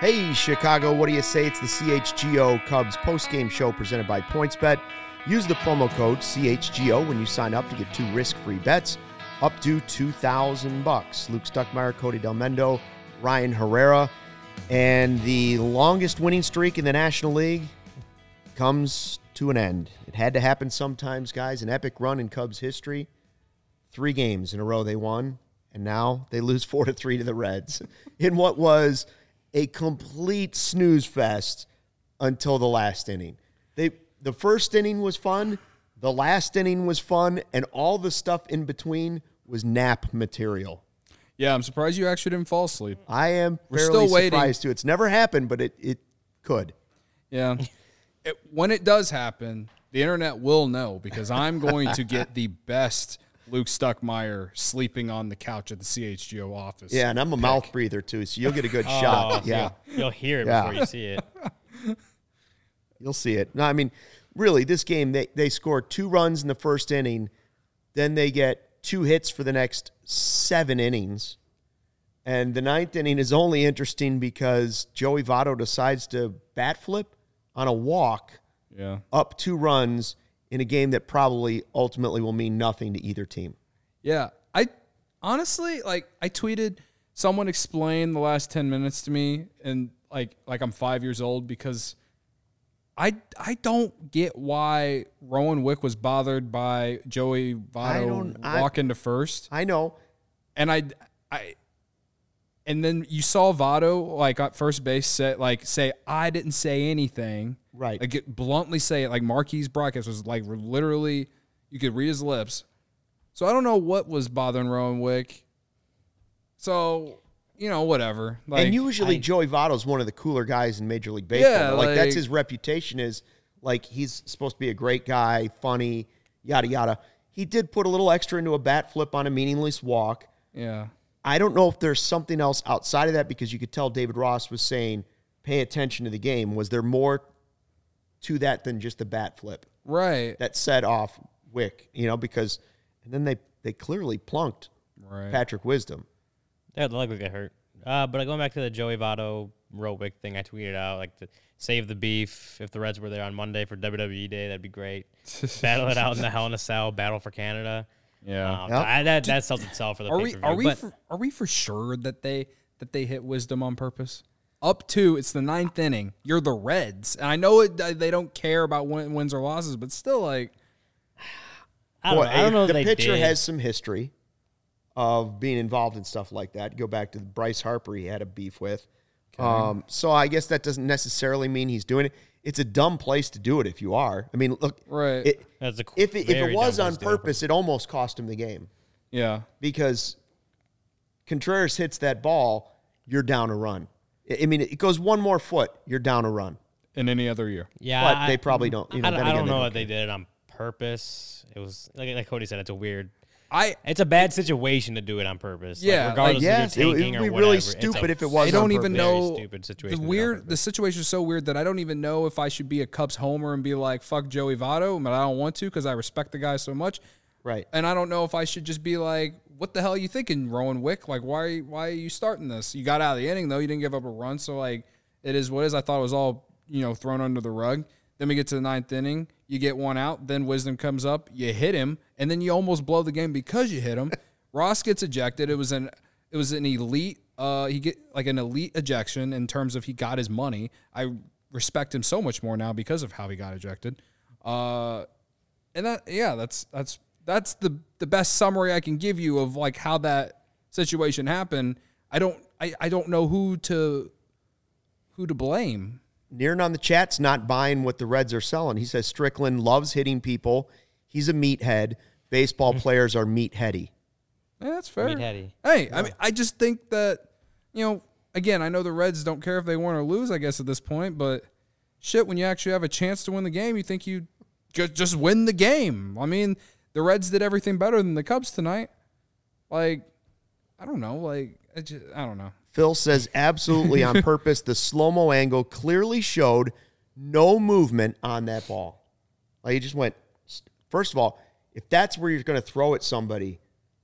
Hey, Chicago, what do you say? It's the CHGO Cubs postgame show presented by PointsBet. Use the promo code CHGO when you sign up to get two risk-free bets up to 2000 bucks. Luke Stuckmeyer, Cody Delmendo, Ryan Herrera, and the longest winning streak in the National League comes to an end. It had to happen sometimes, guys. An epic run in Cubs history. Three games in a row they won, and now they lose 4 to 3 to the Reds in what was – a complete snooze fest until the last inning. They the first inning was fun, the last inning was fun, and all the stuff in between was nap material. Yeah, I'm surprised you actually didn't fall asleep. I am We're fairly still waiting. surprised too. It's never happened, but it it could. Yeah. it, when it does happen, the internet will know because I'm going to get the best Luke Stuckmeyer sleeping on the couch at the CHGO office. Yeah, and I'm a mouth breather too, so you'll get a good oh, shot. Oh, Yeah. You'll hear it Yeah. before you see it. You'll see it. No, I mean, really, this game they they score two runs in the first inning, then they get two hits for the next seven innings, and the ninth inning is only interesting because Joey Votto decides to bat flip on a walk Yeah. up two runs in a game that probably ultimately will mean nothing to either team. Yeah. I honestly like I tweeted someone explain the last 10 minutes to me and like like I'm 5 years old because I I don't get why Rowan Wick was bothered by Joey Votto walking to first. I know. and I, I, and then you saw Votto like at first base say like say I didn't say anything, Right. Like it, bluntly say it. Like Marquee broadcast was like literally, you could read his lips. So I don't know what was bothering Rowan Wick. So you know whatever. Like and usually I- Joey Votto's one of the cooler guys in Major League Baseball. Yeah, like, that's his reputation is like he's supposed to be a great guy, funny, yada yada. He did put a little extra into a bat flip on a meaningless walk. yeah, I don't know if there's something else outside of that because you could tell David Ross was saying, pay attention to the game. Was there more to that than just the bat flip right, that set off Wick, you know, because and then they they clearly plunked right. Patrick Wisdom. Yeah, the leg would get hurt. Uh, but I going back to the Joey Votto Rowick thing, I tweeted out like to save the beef. If the Reds were there on Monday for WWE Day, that'd be great. battle it out in the Hell in a Cell, battle for Canada. yeah. Um, Yep. I- that that sells itself for the are we are we but for, are we for sure that they that they hit wisdom on purpose? Up to it's the ninth inning. You're the Reds, and I know it, they don't care about win, wins or losses, but still, like I don't, Boy, know, I don't know. if The they pitcher did. has some history of being involved in stuff like that. Go back to Bryce Harper, he had a beef with. Um, so I guess that doesn't necessarily mean he's doing it. It's a dumb place to do it if you are. I mean, look, Right. It, That's a if it, if it was on place to do it. purpose, it almost cost him the game yeah, because Contreras hits that ball, you're down a run. I I mean, it goes one more foot, you're down a run. in any other year. Yeah, But I- they probably don't. You know, I don't, I don't they know don't if they did it on purpose. It was like, like Cody said, it's a weird. I It's a bad situation to do it on purpose. Like, Yeah, like, regardless yes, if it you're would be or really whatever, stupid a if it was I don't on even know stupid the situation to do on weird. The situation is so weird that I don't even know if I should be a Cubs homer and be like "fuck Joey Votto," but I don't want to because I respect the guy so much. Right. And I don't know if I should just be like, "What the hell are you thinking, Rowan Wick? Like, why why are you starting this? You got out of the inning though. You didn't give up a run, so like, it is what it is. I thought it was all you know thrown under the rug. Then we get to the ninth inning, you get one out. Then Wisdom comes up, you hit him, and then you almost blow the game because you hit him. Ross gets ejected. It was an it was an elite. Uh, he get like an elite ejection in terms of he got his money. I respect him so much more now because of how he got ejected. Uh, and that yeah, that's that's that's the the best summary I can give you of like how that situation happened. I don't I, I don't know who to who to blame. Nearin on the chat's not buying what the Reds are selling. He says Strickland loves hitting people. He's a meathead. Baseball hmm. players are meatheady. Yeah, that's fair. Meet Hetty. Hey, I mean, I just think that, you know, again, I know the Reds don't care if they win or lose, I guess, at this point, but shit, when you actually have a chance to win the game, you think you ju- just win the game. I mean, the Reds did everything better than the Cubs tonight. Like, I don't know. Like, I, just, I don't know. Phil says absolutely on purpose. The slow mo angle clearly showed no movement on that ball. Like he just went. First of all, if that's where you're going to throw at somebody,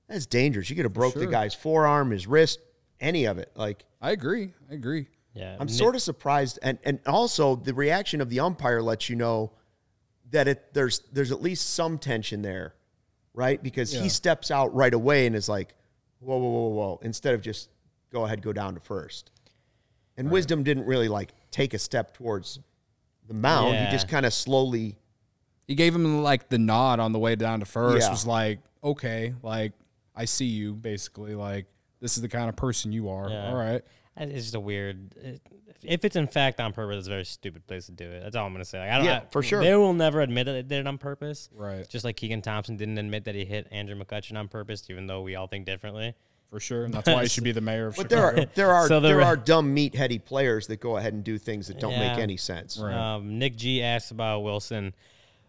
that's dangerous. You could have broke the guy's forearm, his wrist, any of it. Like I agree. I agree. Yeah. I'm sort of surprised, and and also the reaction of the umpire lets you know that it there's there's at least some tension there, right? Because Yeah. he steps out right away and is like, whoa, whoa, whoa, whoa, instead of just go ahead, go down to first. And Wisdom didn't really like take a step towards the mound. Yeah. He just kind of slowly. He gave him like the nod on the way down to first. Yeah. Was like, okay, like I see you. Basically, like this is the kind of person you are. Yeah. All right. It's just a weird. It, if it's in fact on purpose, it's a very stupid place to do it. That's all I'm gonna say. Like, I don't. Yeah, I- for sure. They will never admit that they did it on purpose. Right. Just like Keegan Thompson didn't admit that he hit Andrew McCutchen on purpose, even though we all think differently. For sure. And that's why he should be the mayor of But there Chicago. are there are So the there are dumb meatheady players that go ahead and do things that don't make any sense. Right. Um, Nick G asked about Willson.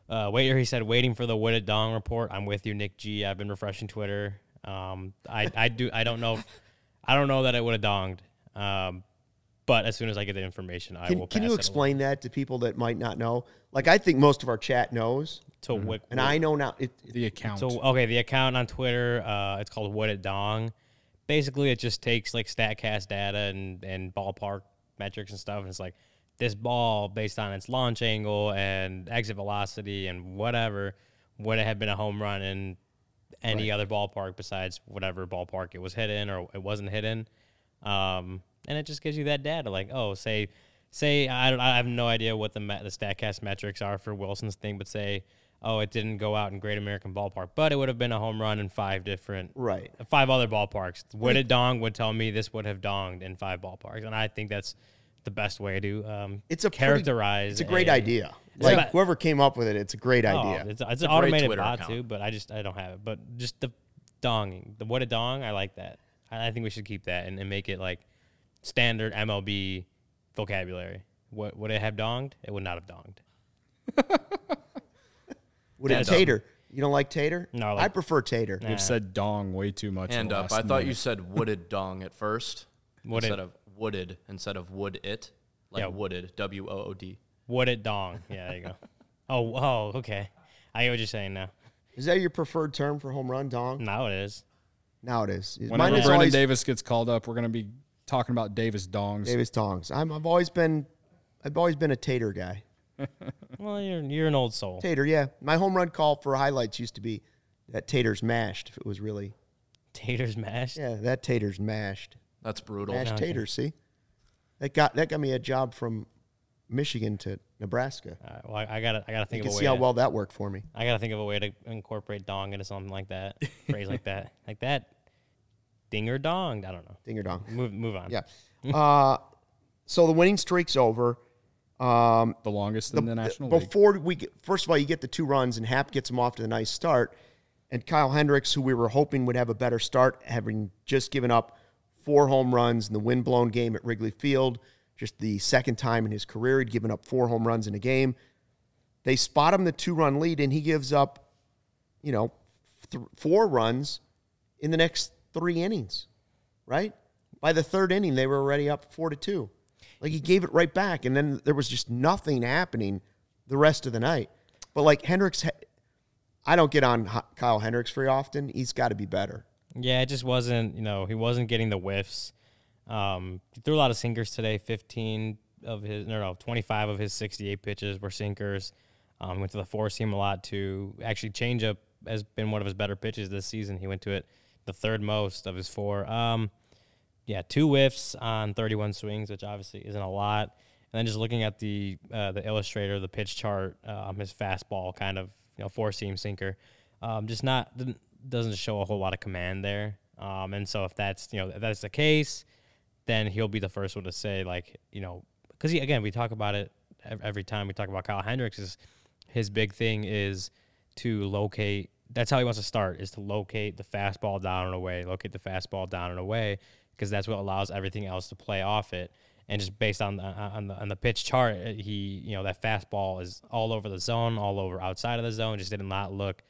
Uh, waiter, he said, waiting for the Wooded Dong report. I'm with you, Nick G. I've been refreshing Twitter. Um, I, I do. I don't know. If, I don't know that it would have donged. Um, but as soon as I get the information, I Can, will. can pass you it explain that to people that might not know? Like I think most of our chat knows, along to Wick. and I know now. It, it- the account. So okay, the account on Twitter, uh, it's called Would It Dong. Basically, it just takes like Statcast data and and ballpark metrics and stuff, and it's like this ball based on its launch angle and exit velocity and whatever would it have been a home run in any other ballpark besides whatever ballpark it was hit in or it wasn't hit in. Um, and it just gives you that data, like oh, say say I don't, I have no idea what the me- the Statcast metrics are for Willson's thing, but say oh, it didn't go out in Great American Ballpark, but it would have been a home run in five different right. five other ballparks. Would it dong would tell me this would have donged in five ballparks, and I think that's the best way to um, It's a pretty- characterize. It's a great a- idea. Like about- whoever came up with it, it's a great Oh, idea. it's, it's an automated Twitter bot account. too, but I just I don't have it. But just the donging, the what a dong, I like that. I, I think we should keep that and, and make it like standard MLB vocabulary. What would it have donged? It would not have donged. Would it tater? You don't like tater? No, I I prefer tater. Nah. You've said dong way too much. in Hand up. I thought you minute. said wooded dong at first. Wooded. Instead of wooded, instead of wood it. Like Yeah. wooded. W O O D. Would it dong? Yeah, there you go. oh, oh, okay. I get what you're saying now. Is that your preferred term for home run, dong? Now it is. Now it is. Mine Whenever is Brennen always Davis gets called up, we're going to be talking about Davis dongs. Davis tongs. I'm, I've always been, I've always been a tater guy. Well, you're you're an old soul. Tater, yeah. My home run call for highlights used to be that tater's mashed. If it was really, Taters mashed. yeah, that tater's mashed. That's brutal. Mashed Okay. taters. See, that got that got me a job from Michigan to Nebraska. All right, well, I, I gotta I gotta think. You can of a way. see how to- well that worked for me. I gotta think of a way to incorporate dong into something like that. Phrase like that, like that. Ding or donged. I don't know. Ding or dong. Move move on. Yeah. uh, so the winning streak's over. Um, the longest the- in the the- National League. before we get, first of all, you get the two runs, and Happ gets them off to the nice start. And Kyle Hendricks, who we were hoping would have a better start, having just given up four home runs in the wind-blown game at Wrigley Field, just the second time in his career he'd given up four home runs in a game. They spot him the two run lead, and he gives up, you know, th- four runs in the next three innings, right? By the third inning, they were already up four to two. Like he gave it right back, and then there was just nothing happening the rest of the night. But like Hendricks, I don't get on Kyle Hendricks very often. He's got to be better. Yeah, it just wasn't. You know, he wasn't getting the whiffs. Um, he threw a lot of sinkers today. Fifteen of his, no, no, twenty-five of his sixty-eight pitches were sinkers. Um, went to the four seam a lot too. Actually, changeup has been one of his better pitches this season. He went to it the third most of his four. Um, yeah, two whiffs on 31 swings, which obviously isn't a lot. And then just looking at the uh, the illustrator, the pitch chart, um, his fastball kind of you know four seam sinker, um, just not doesn't show a whole lot of command there. Um, and so if that's you know if that's the case, then he'll be the first one to say like you know because again we talk about it every time we talk about Kyle Hendricks is his big thing is to locate that's how he wants to start is to locate the fastball down and away, locate the fastball down and away, because that's what allows everything else to play off it. And just based on the, on the on the pitch chart, uh, he you know that fastball is all over the zone, all over outside of the zone. Just did not look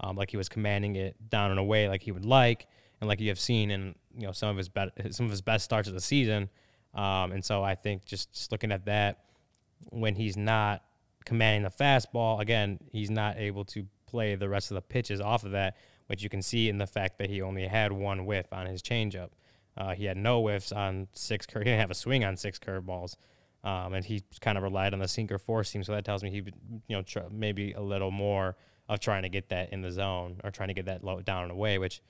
um, like he was commanding it down and away like he would like, and like you have seen in you know some of his be- some of his best starts of the season. Um, and so I think just, just looking at that, when he's not commanding the fastball, again, he's not able to play the rest of the pitches off of that, which you can see in the fact that he only had one whiff on his changeup. Uh, he had no whiffs on six. curve. he didn't have a swing on six curveballs, um, and he kind of relied on the sinker force seam. So that tells me he, you know, tr- maybe a little more of trying to get that in the zone or trying to get that low down and away, which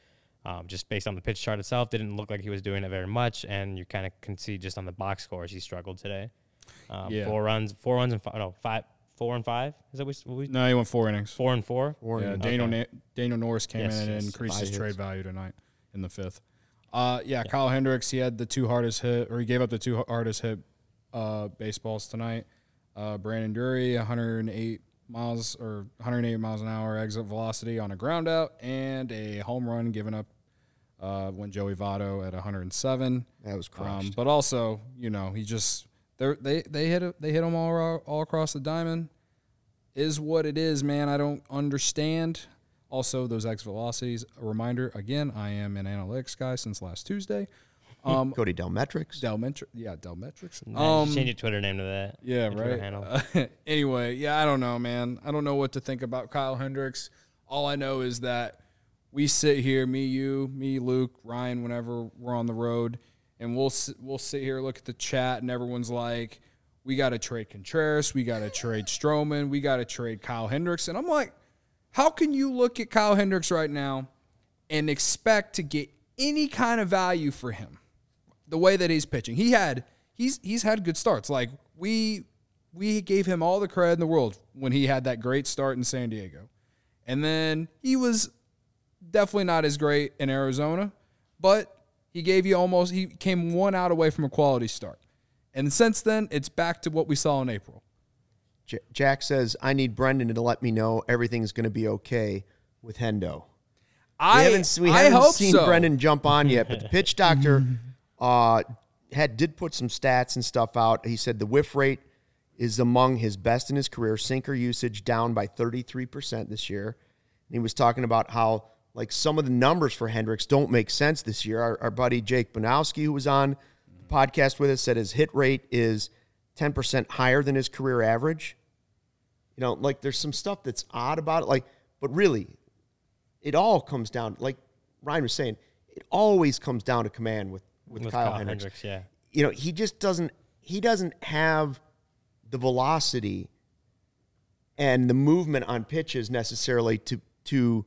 um, just based on the pitch chart itself, didn't look like he was doing it very much. And you kind of can see just on the box scores he struggled today. Um, Yeah. Four runs, four runs and five, no five, four and five. Is that what we, what we No, he went four innings. four and four? Four Yeah. Daniel Okay. Na- Daniel Norris came Yes, in and yes. increased his trade value tonight in the fifth. Uh, yeah, Kyle Hendricks, he had the two hardest hit, or he gave up the two hardest hit uh, baseballs tonight. Uh, Brandon Drury, 108 miles or 108 miles an hour exit velocity on a ground out, and a home run given up uh, when Joey Votto at 107. That was Um, but also, you know, he just they they they hit it- they hit him all all across the diamond. Is what it is, man. I don't understand. Also, those X velocities. A reminder again. I am an analytics guy since last Tuesday. Um, Cody Delmetrics. Delmetrics, yeah, Delmetrics. Nah, Um, just change your Twitter name to that. yeah, Your right. handle. Uh, anyway, yeah, I don't know, man. I don't know what to think about Kyle Hendricks. All I know is that we sit here, me, you, me, Luke, Ryan, whenever we're on the road, and we'll we'll sit here, look at the chat, and everyone's like, "We got to trade Contreras, we got to trade Stroman, we got to trade Kyle Hendricks," and I'm like, "How can you look at Kyle Hendricks right now and expect to get any kind of value for him?" The way that he's pitching. He had he's he's had good starts. Like we we gave him all the credit in the world when he had that great start in San Diego. And then he was definitely not as great in Arizona, but he gave you almost he came one out away from a quality start. And since then, it's back to what we saw in April. J- Jack says, I need Brendan to let me know everything's going to be okay with Hendo. I we haven't, we I haven't hope seen so. Brendan jump on yet, but the pitch doctor uh, had did put some stats and stuff out. He said the whiff rate is among his best in his career. Sinker usage down by 33% this year. And he was talking about how like some of the numbers for Hendricks don't make sense this year. Our, our buddy Jake Banowski, who was on the podcast with us, said his hit rate is 10% higher than his career average. You know, like there's some stuff that's odd about it. Like, but really, it all comes down, like Ryan was saying, it always comes down to command with, with, With Kyle, Kyle Hendricks. Hendricks, yeah. You know, he just doesn't he doesn't have the velocity and the movement on pitches necessarily to to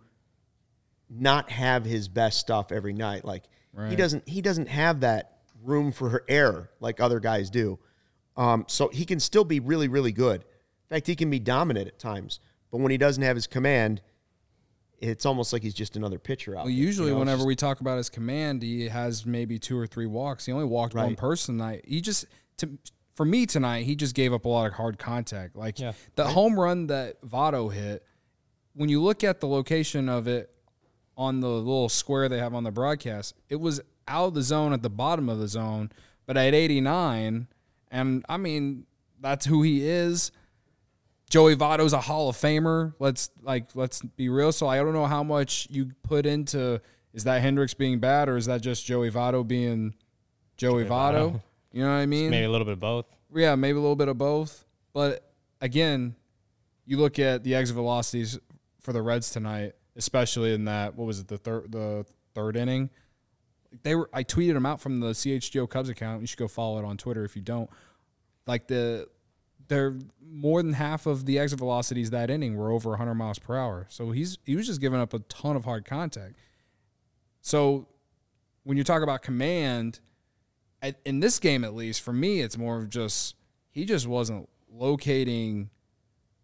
not have his best stuff every night. Like he doesn't he doesn't have that room for error like other guys do. Um, so he can still be really really good. In fact, he can be dominant at times. But when he doesn't have his command, it's almost like he's just another pitcher out. Well, there, you usually, know? Whenever just- we talk about his command, he has maybe two or three walks. He only walked one person tonight. He just, to, for me tonight, he just gave up a lot of hard contact. Like Yeah. the home run that Votto hit, when you look at the location of it on the little square they have on the broadcast, it was out of the zone at the bottom of the zone, but at 89, and I mean, that's who he is. Joey Votto's a Hall of Famer. Let's like let's be real. So I don't know how much you put into is that Hendricks being bad or is that just Joey Votto being Joey, Votto? Votto. You know what I mean? Maybe a little bit of both. Yeah, maybe a little bit of both. But again, you look at the exit velocities for the Reds tonight, especially in that what was it the third the third inning. They were I tweeted them out from the CHGO Cubs account. You should go follow it on Twitter if you don't. Like the they're more than half of the exit velocities that inning were over 100 miles per hour. So he's he was just giving up a ton of hard contact. So when you talk about command, in this game at least, for me, it's more of just he just wasn't locating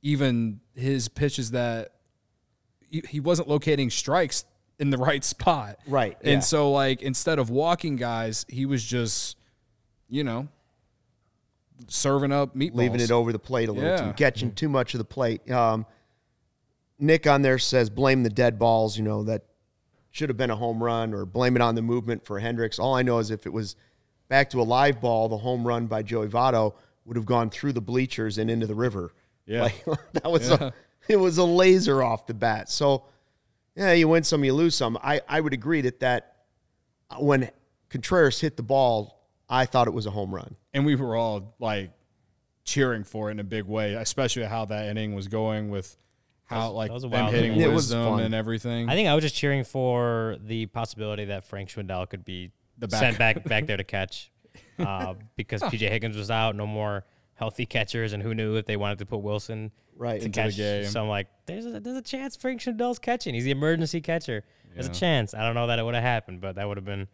even his pitches that he, he wasn't locating strikes in the right spot. Right, And yeah. so like instead of walking guys, he was just, you know, serving up meatballs. leaving it over the plate a little Yeah. too, catching too much of the plate. Um, Nick on there says blame the dead balls. You know that should have been a home run, or blame it on the movement for Hendricks. All I know is if it was back to a live ball, the home run by Joey Votto would have gone through the bleachers and into the river. Yeah. Like, that was Yeah. a it was a laser off the bat. So yeah, you win some, you lose some. I, I would agree that that when Contreras hit the ball, I thought it was a home run. And we were all like cheering for it in a big way, especially how that inning was going with how was- like that was a them wild hitting inning. It was wisdom fun. and everything. I think I was just cheering for the possibility that Frank Schwindel could be The sent back- back back there to catch, uh, because PJ Higgins was out, no more healthy catchers, and who knew if they wanted to put Willson Right. to Into the catch. game. So I'm like, there's a, there's a chance Frank Schwindel's catching. He's the emergency catcher. There's a Yeah. chance. I don't know that it would have happened, but that would have been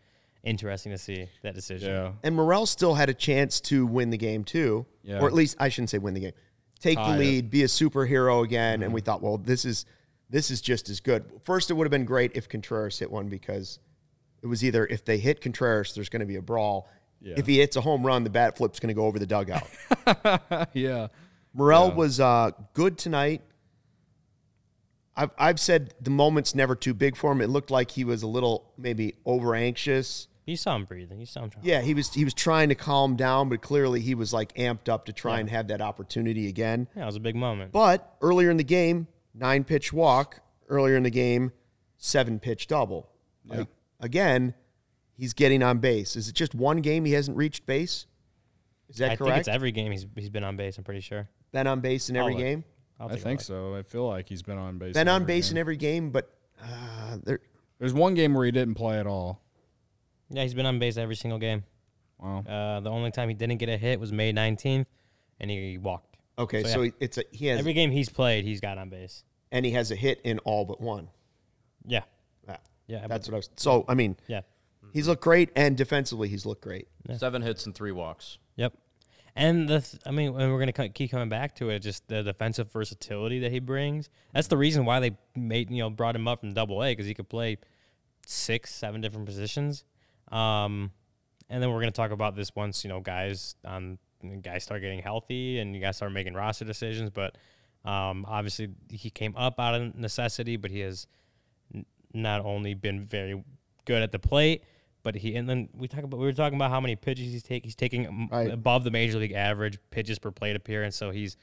interesting to see that decision. yeah. And Morel still had a chance to win the game too, Yeah. or at least I shouldn't say win the game, take Tie the it. lead, be a superhero again. And we thought, well, this is this is just as good. First, it would have been great if Contreras hit one because it was either if they hit Contreras, there's going to be a brawl. Yeah. If he hits a home run, the bat flip's going to go over the dugout. yeah. Morel Yeah. was uh, good tonight. I've I've said the moment's never too big for him. It looked like he was a little maybe over anxious. You saw him breathing. You saw him trying. Yeah, he was he was trying to calm down, but clearly he was like amped up to try and have that opportunity again. Yeah, it was a big moment. But earlier in the game, nine pitch walk. Earlier in the game, seven pitch double. Like, again, he's getting on base. Is it just one game he hasn't reached base? Is that I correct? think it's every game he's he's been on base. I'm pretty sure. Been on base in every I'll game. I'll I take a think so. I feel like he's been on base. Been in on every base game. in every game, but uh, there. There's one game where he didn't play at all. Yeah, he's been on base every single game. Wow. Uh, the only time he didn't get a hit was May 19th, and he walked. Okay, So, so, yeah. he, it's a he has Every game he's played, he's got on base. and he has a hit in all but one. Yeah, Ah, yeah, that's what I was. So I mean, yeah, he's looked great, and defensively he's looked great. Seven hits and three walks. yep. And the, th- I mean, and we're gonna keep coming back to it. Just the defensive versatility that he brings. That's the reason why they made you know brought him up from Double A because he could play six, seven different positions. Um, and then we're gonna talk about this once you know guys on guys start getting healthy and you guys start making roster decisions. But um, obviously he came up out of necessity, but he has n- not only been very good at the plate, but he and then we talk about we were talking about how many pitches he's taking. He's taking um, Right. above the major league average pitches per plate appearance. So he's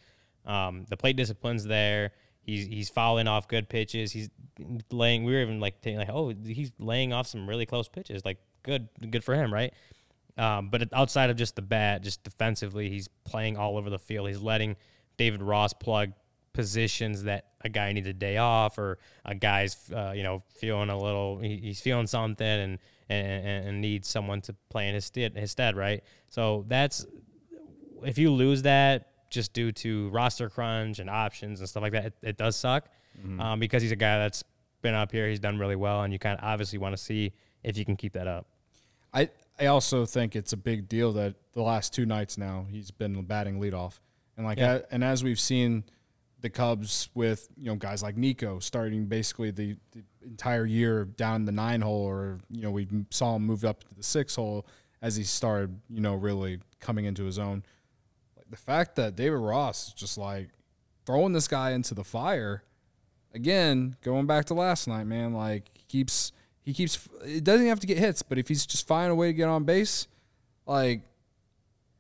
um, the plate discipline's there. He's he's fouling off good pitches. He's laying. We were even like taking like, oh, he's laying off some really close pitches. Like good, good for him, right? Um, but outside of just the bat, just defensively, he's playing all over the field. He's letting David Ross plug positions that a guy needs a day off or a guy's uh, you know feeling a little he, he's feeling something and, and and needs someone to play in his stead his stead right so that's if you lose that just due to roster crunch and options and stuff like that it, it does suck um, because he's a guy that's been up here he's done really well and you kind of obviously want to see if you can keep that up I I also think it's a big deal that the last two nights now he's been batting leadoff, and like Yeah. and as we've seen the Cubs with you know guys like Nico starting basically the, the entire year down the nine hole, or you know we saw him move up to the six hole as he started you know really coming into his own. Like the fact that David Ross is just like throwing this guy into the fire again, going back to last night, man, like keeps he keeps it doesn't have to get hits, but if he's just finding a way to get on base, like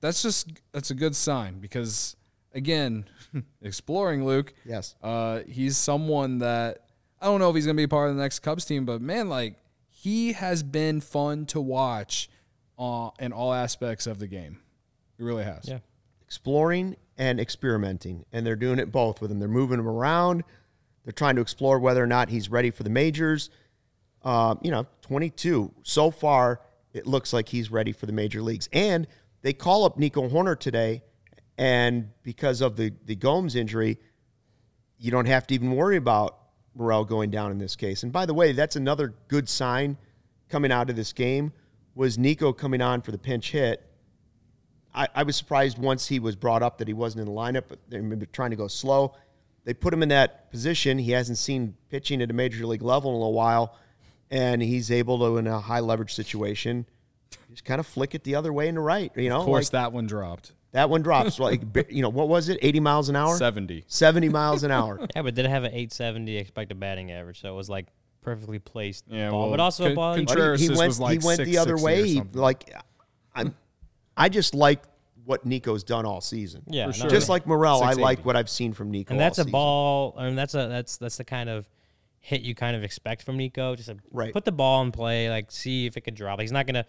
that's just that's a good sign because again, exploring Luke, Yes. uh, he's someone that I don't know if he's gonna be part of the next Cubs team, but man, like he has been fun to watch uh, in all aspects of the game. He really has. Yeah. exploring and experimenting, and they're doing it both with him. They're moving him around. They're trying to explore whether or not he's ready for the majors. Um, you know, 22. So far, it looks like he's ready for the major leagues. And they call up Nico Hoerner today, and because of the the Gomes injury, you don't have to even worry about Morel going down in this case. And by the way, that's another good sign coming out of this game was Nico coming on for the pinch hit. I, I was surprised once he was brought up that he wasn't in the lineup, but they were trying to go slow. They put him in that position. He hasn't seen pitching at a major league level in a while, and he's able to, in a high leverage situation, just kind of flick it the other way and the right. You know, Of course, like- that one dropped. That one drops like you know what was it? 80 miles an hour. 70. 70 miles an hour. Yeah, but did it have an 870 expected batting average? So it was like perfectly placed Yeah, ball, well, but also a ball. Con- Contreras he, he went was like he went the other way. He- Like I'm I just like what Nico's done all season. yeah, for sure. Just like Morel, I like what I've seen from Nico. and that's all a season. ball. I mean, that's a that's that's the kind of hit you kind of expect from Nico. Just a, Right. put the ball in play, like see if it could drop. He's not gonna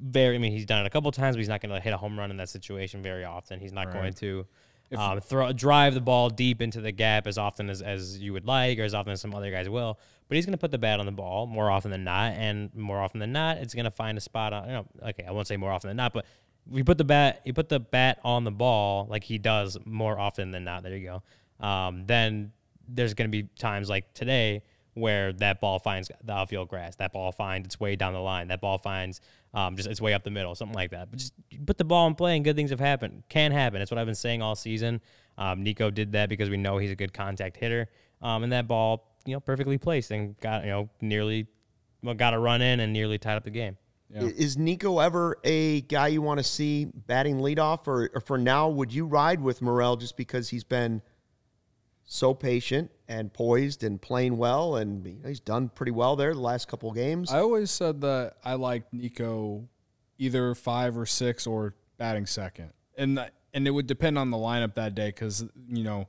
very. I mean, he's done it a couple times, but he's not gonna hit a home run in that situation very often. He's not going to. Um, throw drive the ball deep into the gap as often as, as you would like, or as often as some other guys will. But he's going to put the bat on the ball more often than not, and more often than not, it's going to find a spot on. You know, okay, I won't say more often than not, but if you put the bat, you put the bat on the ball like he does more often than not. There you go. Um, then there's going to be times like today where that ball finds the outfield grass. That ball finds its way down the line. That ball finds um, just its way up the middle, something like that. But just put the ball in play, and good things have happened. Can happen. That's what I've been saying all season. Um, Nico did that because we know he's a good contact hitter, um, and that ball, you know, perfectly placed and got you know nearly, well, got a run in and nearly tied up the game. Yeah. Is Nico ever a guy you want to see batting leadoff, or, or for now, would you ride with Morel just because he's been so patient and poised and playing well, and you know, he's done pretty well there the last couple of games? I always said that I liked Nico either five or six or batting second, and that, and it would depend on the lineup that day because you know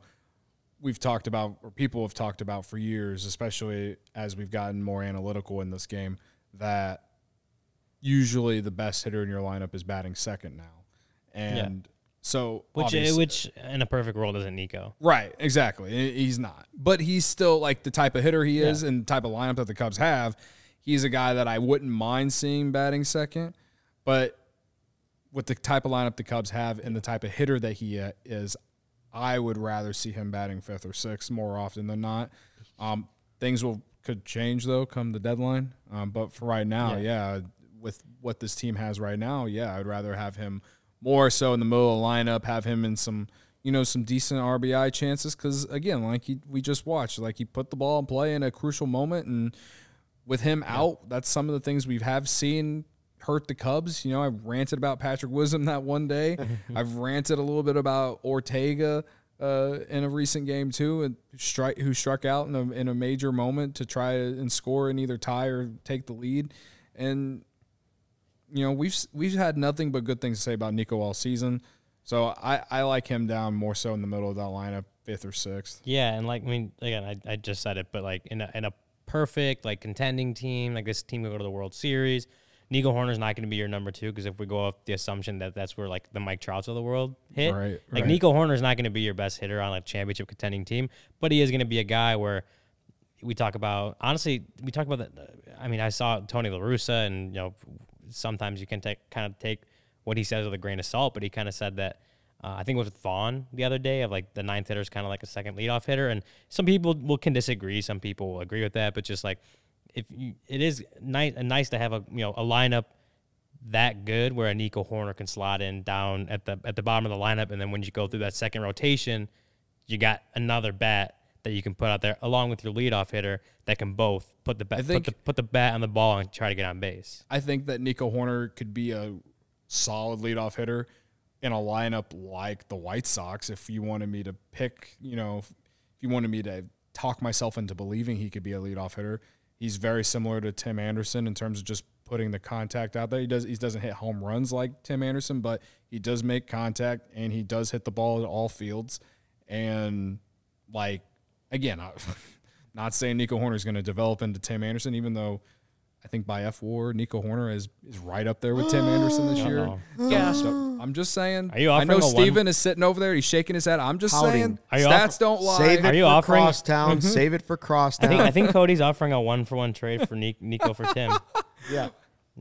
we've talked about or people have talked about for years, especially as we've gotten more analytical in this game, that usually the best hitter in your lineup is batting second now, and so Which, obviously- which in a perfect world isn't Nico. Right, exactly. He's not. But he's still like the type of hitter he is and the type of lineup that the Cubs have. He's a guy that I wouldn't mind seeing batting second, but with the type of lineup the Cubs have and the type of hitter that he uh, is, I would rather see him batting fifth or sixth more often than not. Um, things will could change though come the deadline. Um, but for right now, yeah. with what this team has right now, yeah, I'd rather have him more so in the middle of the lineup, have him in some you know some decent RBI chances because again, like he, we just watched, like he put the ball in play in a crucial moment, and with him out, that's some of the things we have seen hurt the Cubs. You know, I ranted about Patrick Wisdom that one day. I've ranted a little bit about Ortega uh, in a recent game too, and strike who struck out in a in a major moment to try and score and either tie or take the lead. And you know, we've we've had nothing but good things to say about Nico all season. So I, I like him down more so in the middle of that lineup, fifth or sixth. Yeah, and like I mean, again, I, I just said it, but like in a in a perfect like contending team, like this team will go to the World Series. Nico Hoerner's not going to be your number two because if we go off the assumption that that's where like the Mike Trouts of the world hit, Right, like right. Nico Hoerner's not going to be your best hitter on a championship contending team, but he is going to be a guy where we talk about honestly we talk about that. I mean, I saw Tony La Russa, and you know sometimes you can take kind of take what he says with a grain of salt, but he kind of said that. Uh, I think it was Vaughn the other day of like the ninth hitter is kind of like a second leadoff hitter, and some people will can disagree, some people will agree with that, but just like if you, it is nice nice to have a you know a lineup that good where a Nico Hoerner can slot in down at the at the bottom of the lineup, and then when you go through that second rotation, you got another bat that you can put out there along with your leadoff hitter that can both put the bat put the put the bat on the ball and try to get on base. I think that Nico Hoerner could be a solid leadoff hitter in a lineup like the White Sox. If you wanted me to pick, you know, if you wanted me to talk myself into believing he could be a leadoff hitter, he's very similar to Tim Anderson in terms of just putting the contact out there. He does he doesn't hit home runs like Tim Anderson, but he does make contact and he does hit the ball at all fields. And like again, I, not saying Nico Hoerner is going to develop into Tim Anderson, even though I think by fWAR, Nico Hoerner is is right up there with Tim Anderson this year. Uh-oh. Yeah, so I'm just saying. Are you I know offering a one- Steven is sitting over there. He's shaking his head. I'm just Pouting. saying. Are you Stats offer- don't lie. Save it Are you for offering- Crosstown. Mm-hmm. Save it for Crosstown. I think I think Cody's offering a one for one trade for Nico for Tim. yeah.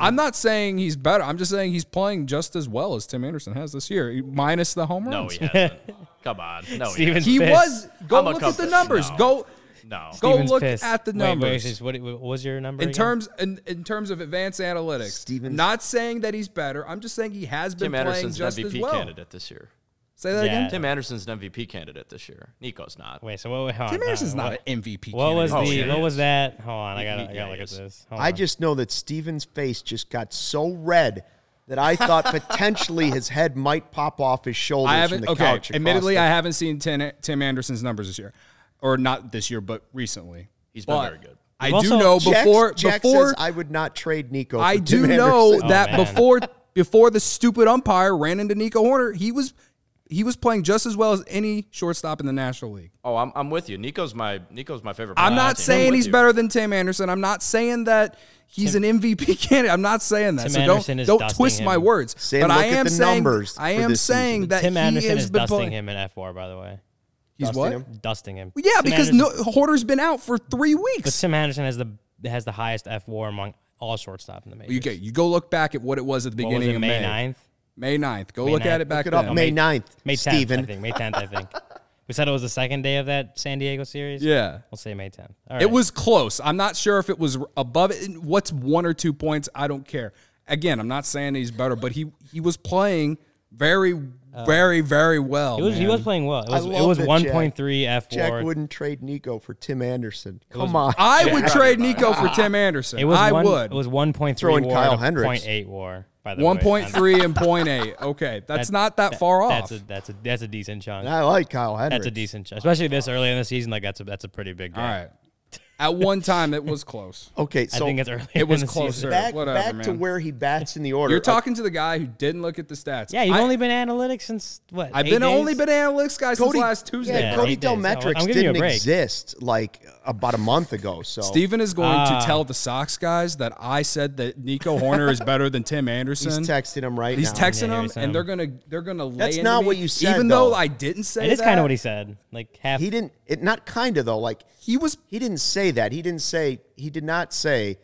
I'm not saying he's better. I'm just saying he's playing just as well as Tim Anderson has this year, minus the home No, runs. he hasn't. Come on. No, he Steven's hasn't. He pissed. was. Go I'm look at the numbers. No. Go No. go Steven's look pissed. at the Wait, wait, numbers. what, what was your number in again? terms in, in terms of advanced analytics, Steven's- not saying that he's better. I'm just saying he has been Tim playing Anderson's an just as well. candidate this year. Say that Yeah. again. Tim Anderson's an MVP candidate this year. Nico's not. Wait, so what? Hold on, Tim Anderson's hold on. not an MVP. What was candidate. Oh, the? yeah, what was that? Hold on, I got. to I got to look at this. Hold I on. just know that Steven's face just got so red that I thought potentially his head might pop off his shoulders I from haven't. the Okay, couch. across admittedly, the- I haven't seen Tim, Tim Anderson's numbers this year, or not this year, but recently. He's been But very good. I You've do also- know before Jack before says I would not trade Nico. I do Tim know Anderson. that Oh, before before the stupid umpire ran into Nico Hoerner, he was he was playing just as well as any shortstop in the National League. Oh, I'm, I'm with you. Nico's my Nico's my favorite. I'm not saying I'm he's you. better than Tim Anderson. I'm not saying that he's an MVP candidate. I'm not saying that. Tim so Anderson don't is don't dusting twist my words. Sam, but look I at am the saying numbers I am saying season. that Tim he Anderson has is been dusting playing. him in fWAR, by the way. He's Dusting what? him? Dusting him. Yeah, Tim because Anderson- no, Hoerner's been out for three weeks. But. Tim Anderson has the has the highest fWAR among all shortstop in the majors. You, okay, you go look back at what it was at the What was beginning it, of May May. 9th? May 9th. Go May look at it back Look it up then. May May- 9th. May 10th, I think. May 10th, I think. We said it was the second day of that San Diego series. Yeah. We'll say May 10th. All It was close. I'm not sure if it was above it. What's one or two points? I don't care. Again, I'm not saying he's better, but he he was playing very, uh, very, very well. He was he was playing well. It was it was 1.3 Jack fWAR. wouldn't trade Nico for Tim Anderson. Come on. I would trade Nico for Tim Anderson. It was I one, would. It was 1.3 Throw in war Kyle Hendricks. 0.8 war. By the one way. point three and point eight. Okay, that's That- not that, far off. That's a that's a that's a decent chunk. I like Kyle Hendricks. That's a decent chunk, especially this early in the season. Like that's a that's a pretty big. All Gap. right. At one time, it was close. Okay, I so think it's early. It was closer. back, Whatever, back to man. where he bats in the order. You're talking to the guy who didn't look at the stats. Yeah, you've I- only been analytics since what? I've been days? only been analytics guy since last Tuesday. Yeah, Yeah, Cody. Delmetrics I'm giving you a didn't exist like about a month ago. So Steven is going Ah. to tell the Sox guys that I said that Nico Hoerner is better than Tim Anderson. he's texting him right He's now. texting Yeah, them, he said and they're gonna they're gonna lay. That's into not me, what you said, Even though though. I didn't say It is kind of what he said. Like half. He didn't. It not kind of though. Like he was. he didn't say that. He didn't say. He did not say.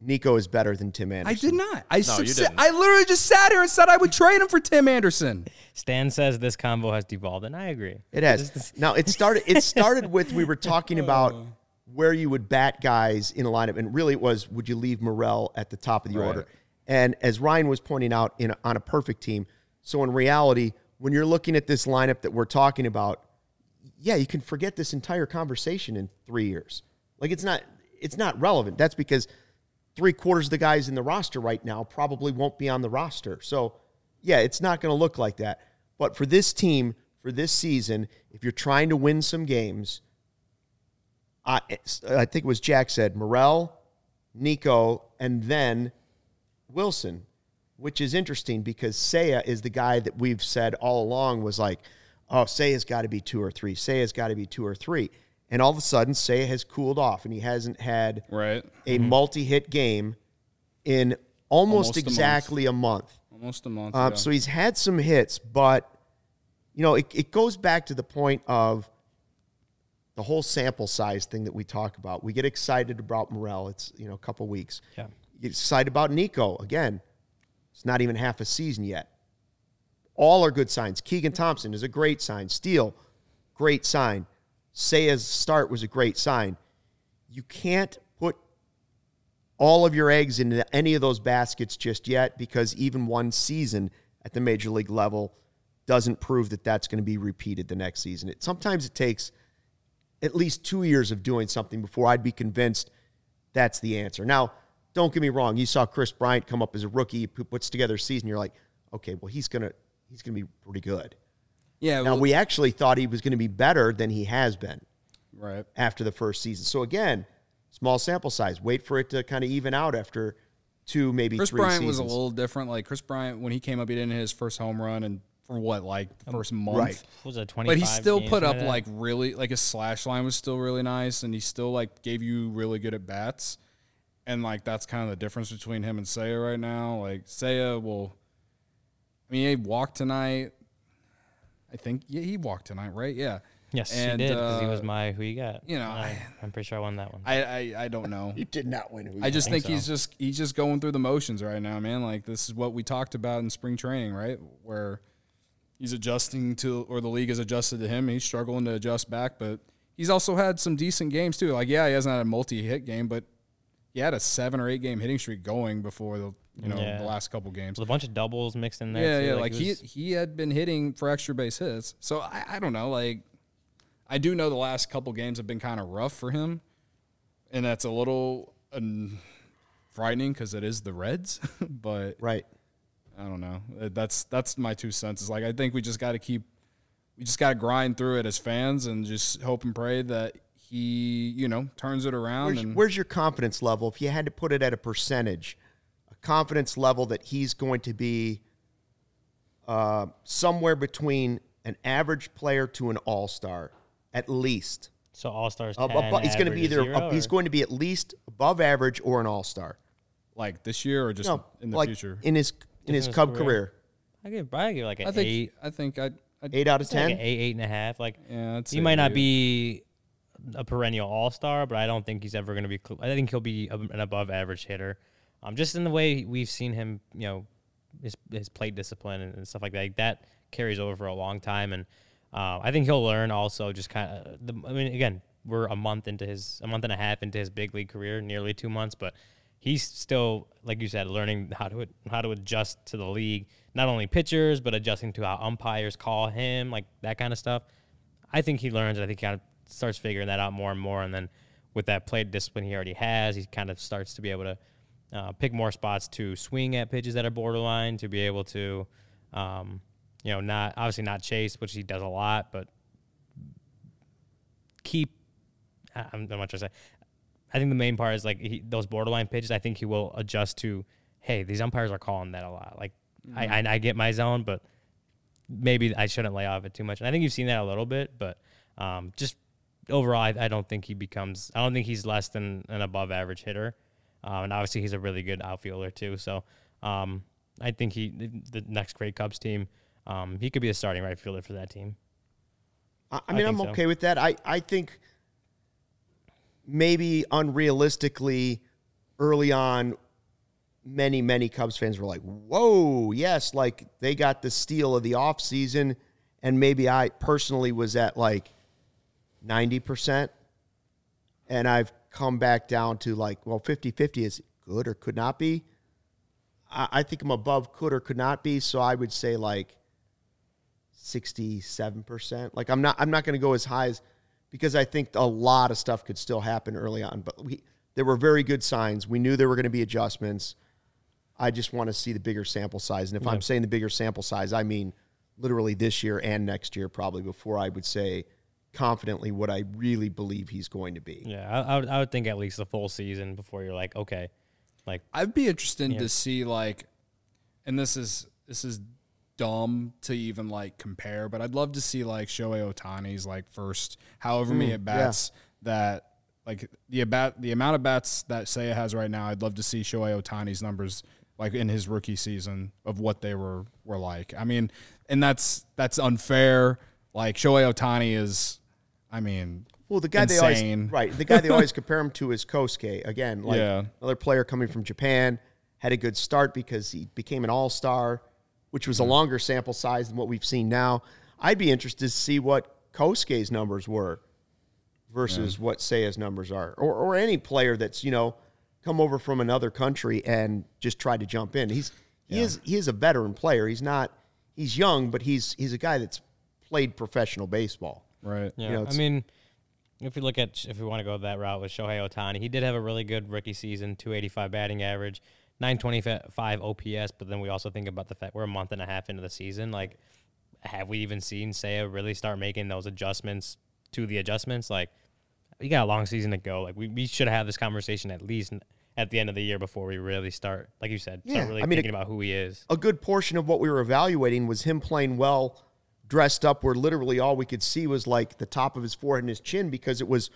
Nico is better than Tim Anderson. I did not. I No, said- you didn't. I literally just sat here and said I would trade him for Tim Anderson. Stan says this combo has devolved, and I agree. It has. Now it started. It started with we were talking about oh. where you would bat guys in a lineup, and really it was would you leave Morel at the top of the Right. order? And as Ryan was pointing out, in on a perfect team. So in reality, when you're looking at this lineup that we're talking about, yeah, you can forget this entire conversation in three years. Like it's not. It's not relevant. That's because three quarters of the guys in the roster right now probably won't be on the roster. So, yeah, it's not going to look like that. But for this team, for this season, if you're trying to win some games, I, I think it was Jack said Morel, Nico, and then Willson, which is interesting because Seiya is the guy that we've said all along was like, oh, Seiya's got to be two or three. Seiya's got to be two or three. And all of a sudden, Seiya has cooled off and he hasn't had Right. a multi-hit game in almost, Almost a month. exactly a month. Almost a month. Um, yeah. So he's had some hits, but you know, it, it goes back to the point of the whole sample size thing that we talk about. We get excited about Morel. It's you know a couple weeks. Yeah. You get excited about Nico again. It's not even half a season yet. All are good signs. Keegan Thompson is a great sign. Steele, great sign. Seiya's start was a great sign. You can't put all of your eggs into any of those baskets just yet because even one season at the major league level doesn't prove that that's going to be repeated the next season. It, sometimes it takes at least two years of doing something before I'd be convinced that's the answer. Now, don't get me wrong. You saw Kris Bryant come up as a rookie, who puts together a season. You're like, okay, well he's gonna he's gonna be pretty good. yeah. Now well, we actually thought he was going to be better than he has been right. after the first season. So again, small sample size. Wait for it to kind of even out after two, maybe Kris three Bryant seasons. was a little different. Like Kris Bryant, when he came up, he didn't hit his first home run, and for what, like the um, first month. right. Was it 25 But he still put up like really like his slash line was still really nice, and he still like gave you really good at bats, and like that's kind of the difference between him and Seiya right now. Like Seiya will, I mean, he walked tonight. I think yeah, he walked tonight, right? Yeah. Yes, And, he did because he was uh, my who you got. you know, And I, I- am pretty sure I won that one. I I, I don't know. He did not win. Who I just think think, he's so. just he's just going through the motions right now, man. Like this is what we talked about in spring training, right? Where he's adjusting to, or the league has adjusted to him. He's struggling to adjust back, but he's also had some decent games too. Like yeah, he hasn't had a multi-hit game, but he had a seven or eight game hitting streak going before the you know Yeah. the last couple games. There's a bunch of doubles mixed in there. Yeah, too. yeah. Like, Like, it he he had been hitting for extra base hits. So I, I don't know. Like I do know the last couple games have been kind of rough for him, and that's a little um, frightening because it is the Reds. but Right. I don't know. Uh, That's that's my two cents. Is like I think we just got to keep, we just got to grind through it as fans and just hope and pray that he, you know, turns it around. Where's, and where's your confidence level? If you had to put it at a percentage, a confidence level that he's going to be uh, somewhere between an average player to an all star, at least. So all stars. Ab- he's going to be either zero, he's going to be at least above average or an all star. like this year or just No, in the like future? in his in his his Cub career. career, I give probably give like an I think eight, I think I. I eight out of like ten. eight, eight and a half. Like yeah, he say might not be a perennial all star, but I don't think he's ever going to be. cl- I think he'll be a- an above average hitter. Um, just in the way we've seen him, you know, his his plate discipline and, and stuff like that. Like, that carries over for a long time, and uh, I think he'll learn also. Just kind of, the, I mean, again, we're a month into his, a month and a half into his big league career, nearly two months, but he's still, like you said, learning how to how to adjust to the league. Not only pitchers, but adjusting to how umpires call him, like that kind of stuff. I think he learns. and I think he kind of starts figuring that out more and more. And then with that plate discipline he already has, he kind of starts to be able to uh, pick more spots to swing at pitches that are borderline, to be able to, um, you know, not obviously not chase, which he does a lot, but keep. I- I'm, I'm not trying to say. I think the main part is like he, those borderline pitches. I think he will adjust to. Hey, these umpires are calling that a lot. Like I, I, I get my zone, but maybe I shouldn't lay off it too much. And I think you've seen that a little bit, but um, just overall, I, I don't think he becomes. I don't think he's less than an above average hitter. Um, and obviously, he's a really good outfielder too. So um, I think he the, next great Cubs team. Um, he could be a starting right fielder for that team. I, I mean, I I'm think so. okay with that. I, I think maybe unrealistically early on, many, many Cubs fans were like, whoa, yes, like they got the steal of the offseason. And maybe I personally was at like 90%. And I've come back down to like, well, 50 50 is good or could not be. I, I think I'm above could or could not be. So I would say like 67%. Like I'm not I'm not going to go as high as because I think a lot of stuff could still happen early on, but we there were very good signs. We knew there were going to be adjustments. I just want to see the bigger sample size. And if I'm saying the bigger sample size, I mean literally this year and next year probably before I would say confidently what I really believe he's going to be. Yeah, I, I would I would think at least the full season before you're like okay, like I'd be interested Yeah. to see like, and this is this is dumb to even like compare, but I'd love to see like Shohei Ohtani's like first however many mm, at bats that like the about the amount of bats that Seiya has right now. I'd love to see Shohei Ohtani's numbers like in his rookie season of what they were were like. I mean, and that's that's unfair. Like Shohei Ohtani is, I mean, Well, the guy Insane. they always right, the guy they always compare him to is Kosuke. Again, like Yeah. another player coming from Japan, had a good start because he became an all star, which was a mm. longer sample size than what we've seen now. I'd be interested to see what Kosuke's numbers were versus what Seiya's numbers are, or or any player that's you know come over from another country and just tried to jump in. He's he is he is a veteran player. He's not he's young, but he's he's a guy that's played professional baseball. Right. Yeah, know, I mean, if we look at if we want to go that route with Shohei Ohtani, he did have a really good rookie season, 285 batting average, 925 OPS. But then we also think about the fact we're a month and a half into the season. Like, have we even seen Seiya really start making those adjustments to the adjustments? Like, we got a long season to go. Like, we, we should have this conversation at least at the end of the year before we really start, like you said, Yeah, start really I mean, thinking it- about who he is. a good portion of what we were evaluating was him playing well dressed up where literally all we could see was like the top of his forehead and his chin because it was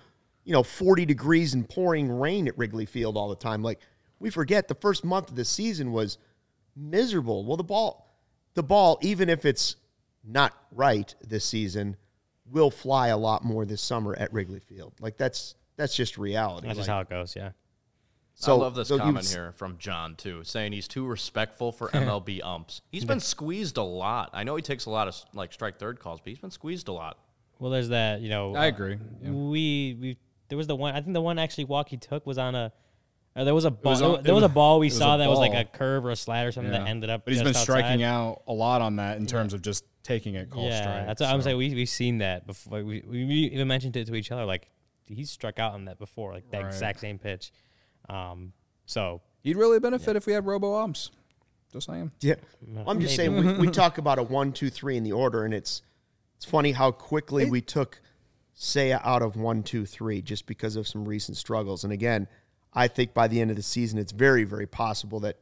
you know 40 degrees and pouring rain at Wrigley Field all the time like we forget the first month of the season was miserable well the ball the ball even if it's not right this season will fly a lot more this summer at Wrigley Field like that's that's just reality That's just how it goes. Yeah. So I love this so comment here from John too, saying he's too respectful for MLB umps. He's been squeezed a lot. I know he takes a lot of like strike third calls, but he's been squeezed a lot. Well, there's that. You know, I uh, agree, yeah. We we there was the one. I think the one actually walk he took was on a. Uh, there was a ball. was there, on- was, there was a ball we was saw a that was like ball. a curve or a slide or something that Yeah. ended up. But he's just been striking outside. out a lot on that in terms of just taking it called Yeah, strike. that's what I'm so. saying. We we've seen that before. We, we we even mentioned it to each other. Like he's struck out on that before, like that Right. exact same pitch. Um. So you'd really benefit if we had robo umps. Just saying. Yeah, I'm just saying we, we talk about a one, two, three in the order, and it's it's funny how quickly we took Seiya out of one, two, three just because of some recent struggles. And again, I think by the end of the season, it's very, very possible that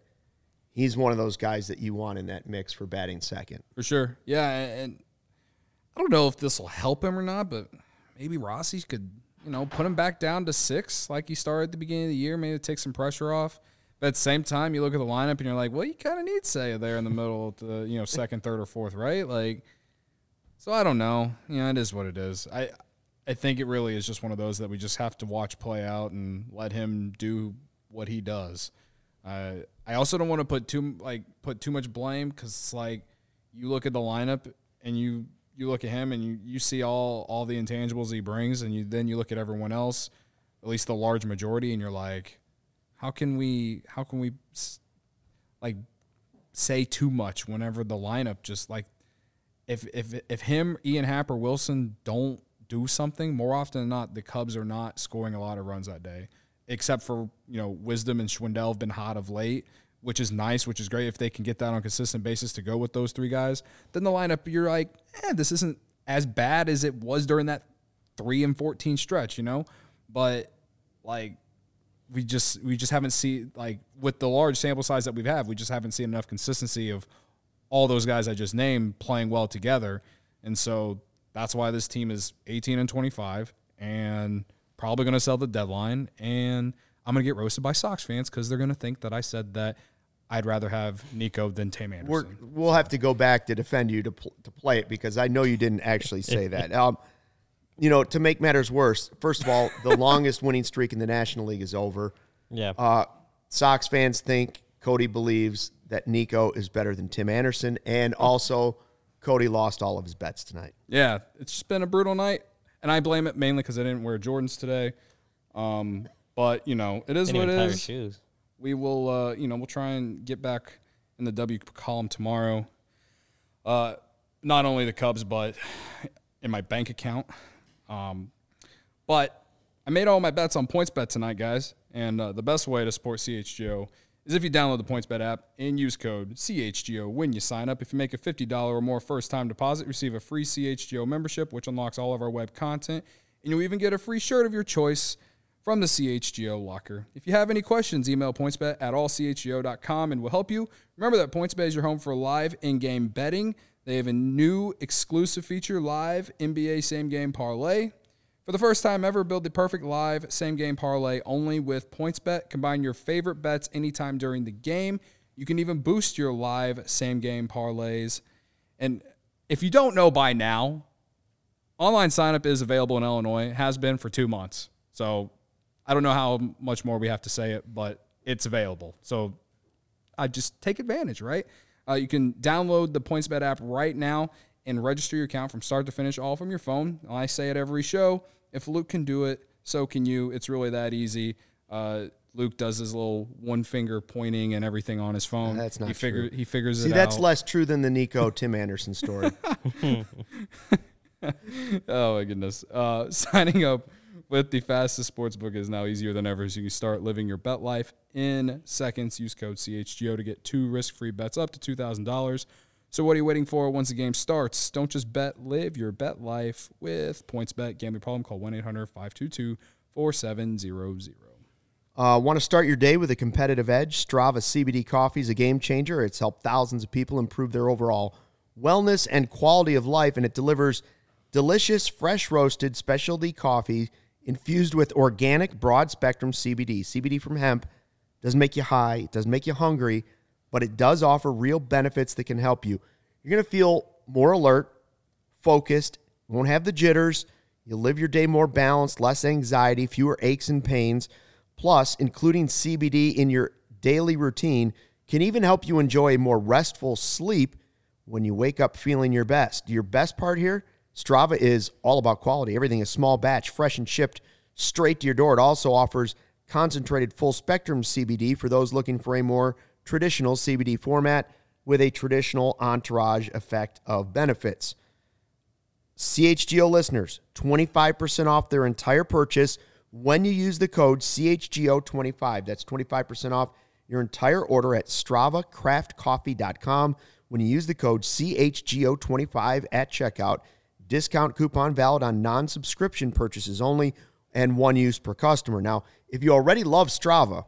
he's one of those guys that you want in that mix for batting second. For sure. Yeah, and, and I don't know if this will help him or not, but maybe Rossi could, you know, put him back down to six like he started at the beginning of the year, maybe take some pressure off. But at the same time, you look at the lineup and you're like, well, you kind of need Seiya there in the middle, to, you know, second, third, or fourth, right? Like, so I don't know. You know, it is what it is. I I think it really is just one of those that we just have to watch play out and let him do what he does. Uh, I also don't want to put too like put too much blame because it's like you look at the lineup and you you look at him and you, you see all all the intangibles he brings and you then you look at everyone else, at least the large majority, and you're like, how can we how can we like say too much whenever the lineup just like if if if him Ian Happ or Willson don't do something more often than not the Cubs are not scoring a lot of runs that day except for you know Wisdom and Schwindel have been hot of late which is nice which is great if they can get that on a consistent basis to go with those three guys then the lineup you're like eh, this isn't as bad as it was during that 3 and 14 stretch you know but like we just we just haven't seen like with the large sample size that we've had, we just haven't seen enough consistency of all those guys I just named playing well together. And so that's why this team is 18 and 25 and probably going to sell the deadline. And I'm going to get roasted by Sox fans because they're going to think that I said that I'd rather have Nico than Tim Anderson. We're, we'll have to go back to defend you to, pl- to play it because I know you didn't actually say that. Um, you know, to make matters worse, first of all, the longest winning streak in the National League is over. Yeah. Uh, Sox fans think Cody believes that Nico is better than Tim Anderson, and also Cody lost all of his bets tonight. Yeah, it's just been a brutal night, and I blame it mainly because I didn't wear Jordans today. Um, but you know, it is what it is. shoes. we will uh, you know we'll try and get back in the W column tomorrow. Uh, not only the Cubs, but in my bank account. Um, but I made all my bets on PointsBet tonight, guys. And uh, the best way to support CHGO is if you download the PointsBet app and use code CHGO when you sign up. If you make a $50 or more first time deposit, receive a free CHGO membership, which unlocks all of our web content. And you'll even get a free shirt of your choice from the CHGO locker. If you have any questions, email pointsbet at allchgo.com and we'll help you. Remember that PointsBet is your home for live in-game betting. They have a new exclusive feature, live NBA same game parlay. For the first time ever, build the perfect live same game parlay only with PointsBet. Combine your favorite bets anytime during the game. You can even boost your live same game parlays. And if you don't know by now, online signup is available in Illinois, has been for two months. So I don't know how much more we have to say it, but it's available. So I just take advantage, right? Uh, you can download the PointsBet app right now and register your account from start to finish, all from your phone. I say it every show. If Luke can do it, so can you. It's really that easy. Uh, Luke does his little one finger pointing and everything on his phone. That's not he figure, true. He figures it out. See, it that's out. less true than the Nico Tim Anderson story. Oh my goodness. Uh, signing up with the fastest sports book is now easier than ever. So you can start living your bet life in seconds. Use code CHGO to get two risk-free bets up to two thousand dollars. So what are you waiting for? Once the game starts, don't just bet. Live your bet life with PointsBet. Gambling problem? Call one 4700 Uh, Want to start your day with a competitive edge? Strava CBD coffee is a game changer. It's helped thousands of people improve their overall wellness and quality of life, and it delivers delicious, fresh roasted specialty coffee infused with organic, broad spectrum CBD. CBD from hemp doesn't make you high, it doesn't make you hungry, but it does offer real benefits that can help you. You're going to feel more alert, focused, won't have the jitters. You'll live your day more balanced, less anxiety, fewer aches and pains. Plus, including CBD in your daily routine can even help you enjoy a more restful sleep when you wake up feeling your best. Your best part here Strava is all about quality. Everything is small batch, fresh and shipped straight to your door. It also offers concentrated full spectrum CBD for those looking for a more traditional CBD format with a traditional entourage effect of benefits. CHGO listeners, 25% off their entire purchase when you use the code CHGO25. That's 25% off your entire order at StravaCraftCoffee.com when you use the code CHGO25 at checkout. Discount coupon valid on non subscription purchases only and one use per customer. Now, if you already love Strava,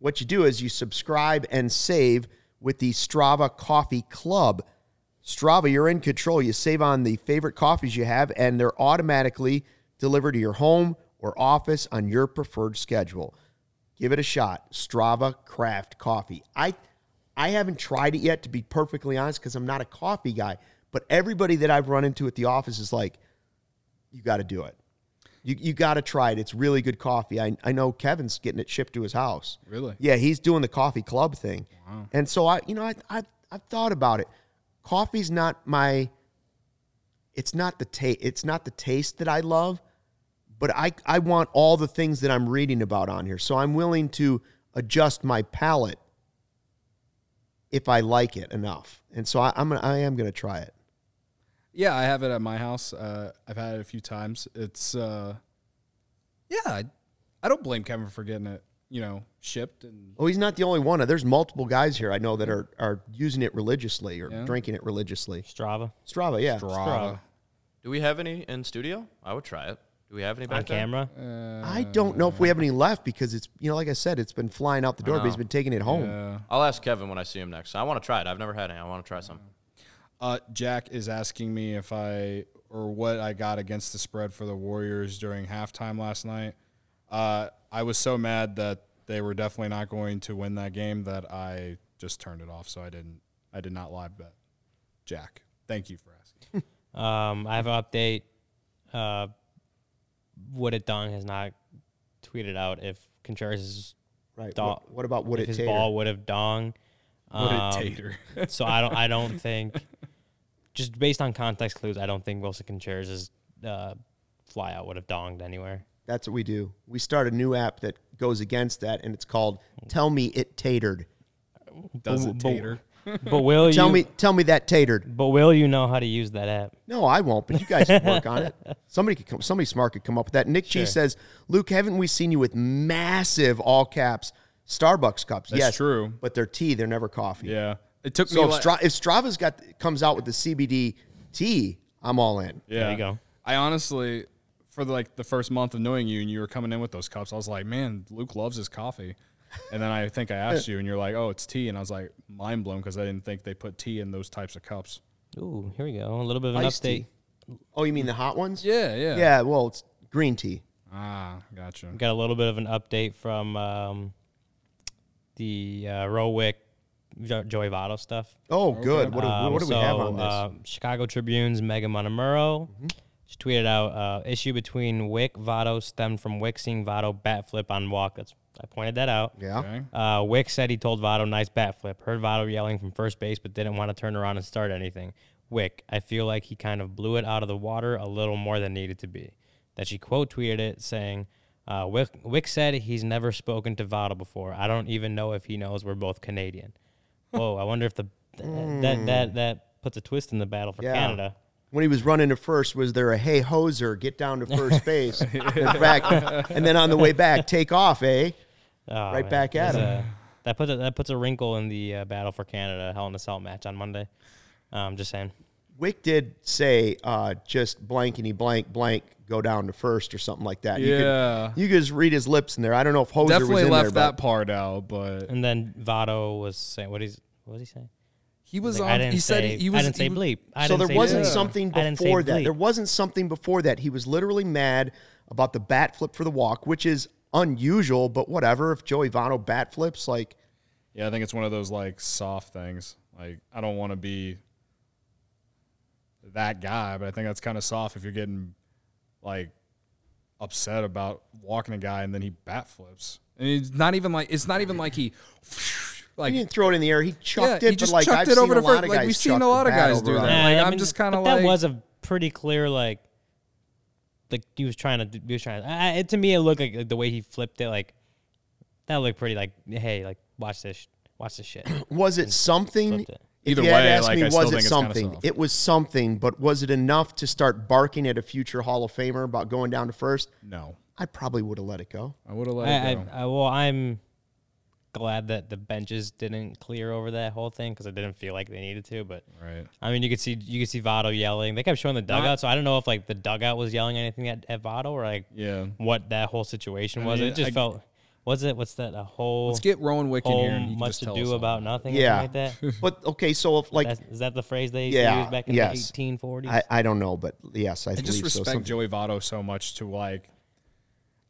what you do is you subscribe and save with the Strava Coffee Club. Strava, you're in control. You save on the favorite coffees you have, and they're automatically delivered to your home or office on your preferred schedule. Give it a shot. Strava Craft Coffee. I I haven't tried it yet, to be perfectly honest, because I'm not a coffee guy. But everybody that I've run into at the office is like, you got to do it. You, you got to try it. It's really good coffee. I, I know Kevin's getting it shipped to his house. Really? Yeah, he's doing the coffee club thing. Wow. And so I, you know, I, I, I've thought about it. Coffee's not my, it's not the taste, it's not the taste that I love, but I, I want all the things that I'm reading about on here. So I'm willing to adjust my palate if I like it enough. And so I, I'm gonna, I am going to try it. Yeah, I have it at my house. Uh, I've had it a few times. It's uh, yeah, I, I don't blame Kevin for getting it, you know, shipped and Oh, he's not the only one. There's multiple guys here I know that are are using it religiously or Yeah. drinking it religiously. Strava Strava, yeah. Strava. Do we have any in studio? I would try it. Do we have any back on there? camera. I don't know if we have any left because it's you know, like I said, it's been flying out the door, but he's been taking it home. Yeah. I'll ask Kevin when I see him next. I want to try it. I've never had any. I want to try some. Uh, Jack is asking me if I or what I got against the spread for the Warriors during halftime last night. Uh, I was so mad that they were definitely not going to win that game that I just turned it off. So I didn't. I did not live bet. Jack, thank you for asking. Um, I have an update. Uh, Would it Dong has not tweeted out if Contreras' Right. Dong, What, what about would if it his tater? ball would have dong. What Um, a tater. so I don't. I don't think. Just based on context clues, I don't think Willson Contreras' uh, fly out would have donged anywhere. That's what we do. We start a new app that goes against that, and it's called "Tell Me It Tatered." Does it tater? But will Tell you? me, tell me that tatered. But will you know how to use that app? No, I won't. But you guys can work on it. Somebody could come. Somebody smart could come up with that. Nick G says, "Luke, haven't we seen you with massive all caps Starbucks cups?" That's yes, true. But they're tea. They're never coffee. Yeah. It took So me. if, like, Stra- if Strava's got comes out with the CBD tea, I'm all in. yeah. There you go. I honestly, for the, like the first month of knowing you, and you were coming in with those cups, I was like, man, Luke loves his coffee. And then I think I asked you, and you're like, oh, it's tea, and I was like, mind blown because I didn't think they put tea in those types of cups. Ooh, here we go. A little bit of an Iced update. tea. Oh, you mean the hot ones? Yeah, yeah, Yeah. Well, it's green tea. Ah, gotcha. Got a little bit of an update from um, the uh, Rowick jo- Joey Votto stuff. Oh, good. What, do- Um, what do we so, have on this? Uh, Chicago Tribune's Meghan Montemurro Mm-hmm. she tweeted out uh, issue between Wick Votto stemmed from Wick seeing Votto bat flip on walk. That's I pointed that out. yeah. Okay. Uh, Wick said he told Votto nice bat flip. Heard Votto yelling from first base, but didn't want to turn around and start anything. Wick, I feel like he kind of blew it out of the water a little more than needed to be. That she quote tweeted it saying, uh, Wick, Wick said he's never spoken to Votto before. I don't even know if he knows we're both Canadian. Whoa, I wonder if the that that that puts a twist in the battle for Yeah. Canada. When he was running to first, was there a hey hoser, get down to first base, and back, and then on the way back, take off, eh? Oh, Right back at There's him. a- that puts a, that puts a wrinkle in the uh, battle for Canada Hell in a Cell match on Monday. Um, just saying. Wick did say uh, just blankety blank blank go down to first or something like that. You Yeah. could, you could just read his lips in there. I don't know if hoser was Definitely in left there, that part out, but And then Votto was saying, "What is what was he saying?" he was Like, on. I didn't he said say, he was. I didn't say bleep. I so didn't there say wasn't bleep. something I didn't say before that. bleep. There wasn't something before that. He was literally mad about the bat flip for the walk, which is unusual, but whatever. If Joey Votto bat flips, like Yeah, I think it's one of those like soft things. Like I don't want to be that guy, but I think that's kind of soft if you're getting like upset about walking a guy and then he bat flips. And it's not even like it's not even like he like he didn't throw it in the air. He chucked yeah, it, he just but like chucked I've it seen over a the lot first. of Like guys we've seen a lot of guys do that. Nah, Like I I'm mean, just kind of like that was a pretty clear like. Like he was trying to, he was trying. To, I, it, to me, it looked like, like the way he flipped it. Like that looked pretty. Like, hey, like watch this, watch this shit. Was it something? flipped it. If Either you had way, asked like, me, I was it think it's kinda something? It was something, but was it enough to start barking at a future Hall of Famer about going down to first? no. I probably would have let it go. I would have let I, it go. I, I, well, I'm. Glad that the benches didn't clear over that whole thing because it didn't feel like they needed to. But Right. I mean, you could see you could see Votto yelling. They kept showing the dugout, so I don't know if like the dugout was yelling anything at, at Votto or like Yeah. what that whole situation I was. mean, it just I- felt. was it? What's that? A whole Let's get Rowan Wick in here and he much to do about nothing. Yeah. like that. But okay, so if like That's, is that the phrase they used Yeah, to use back in yes. the 1840s? I, I don't know, but yes, I, I believe just so. respect Something- Joey Votto so much to like.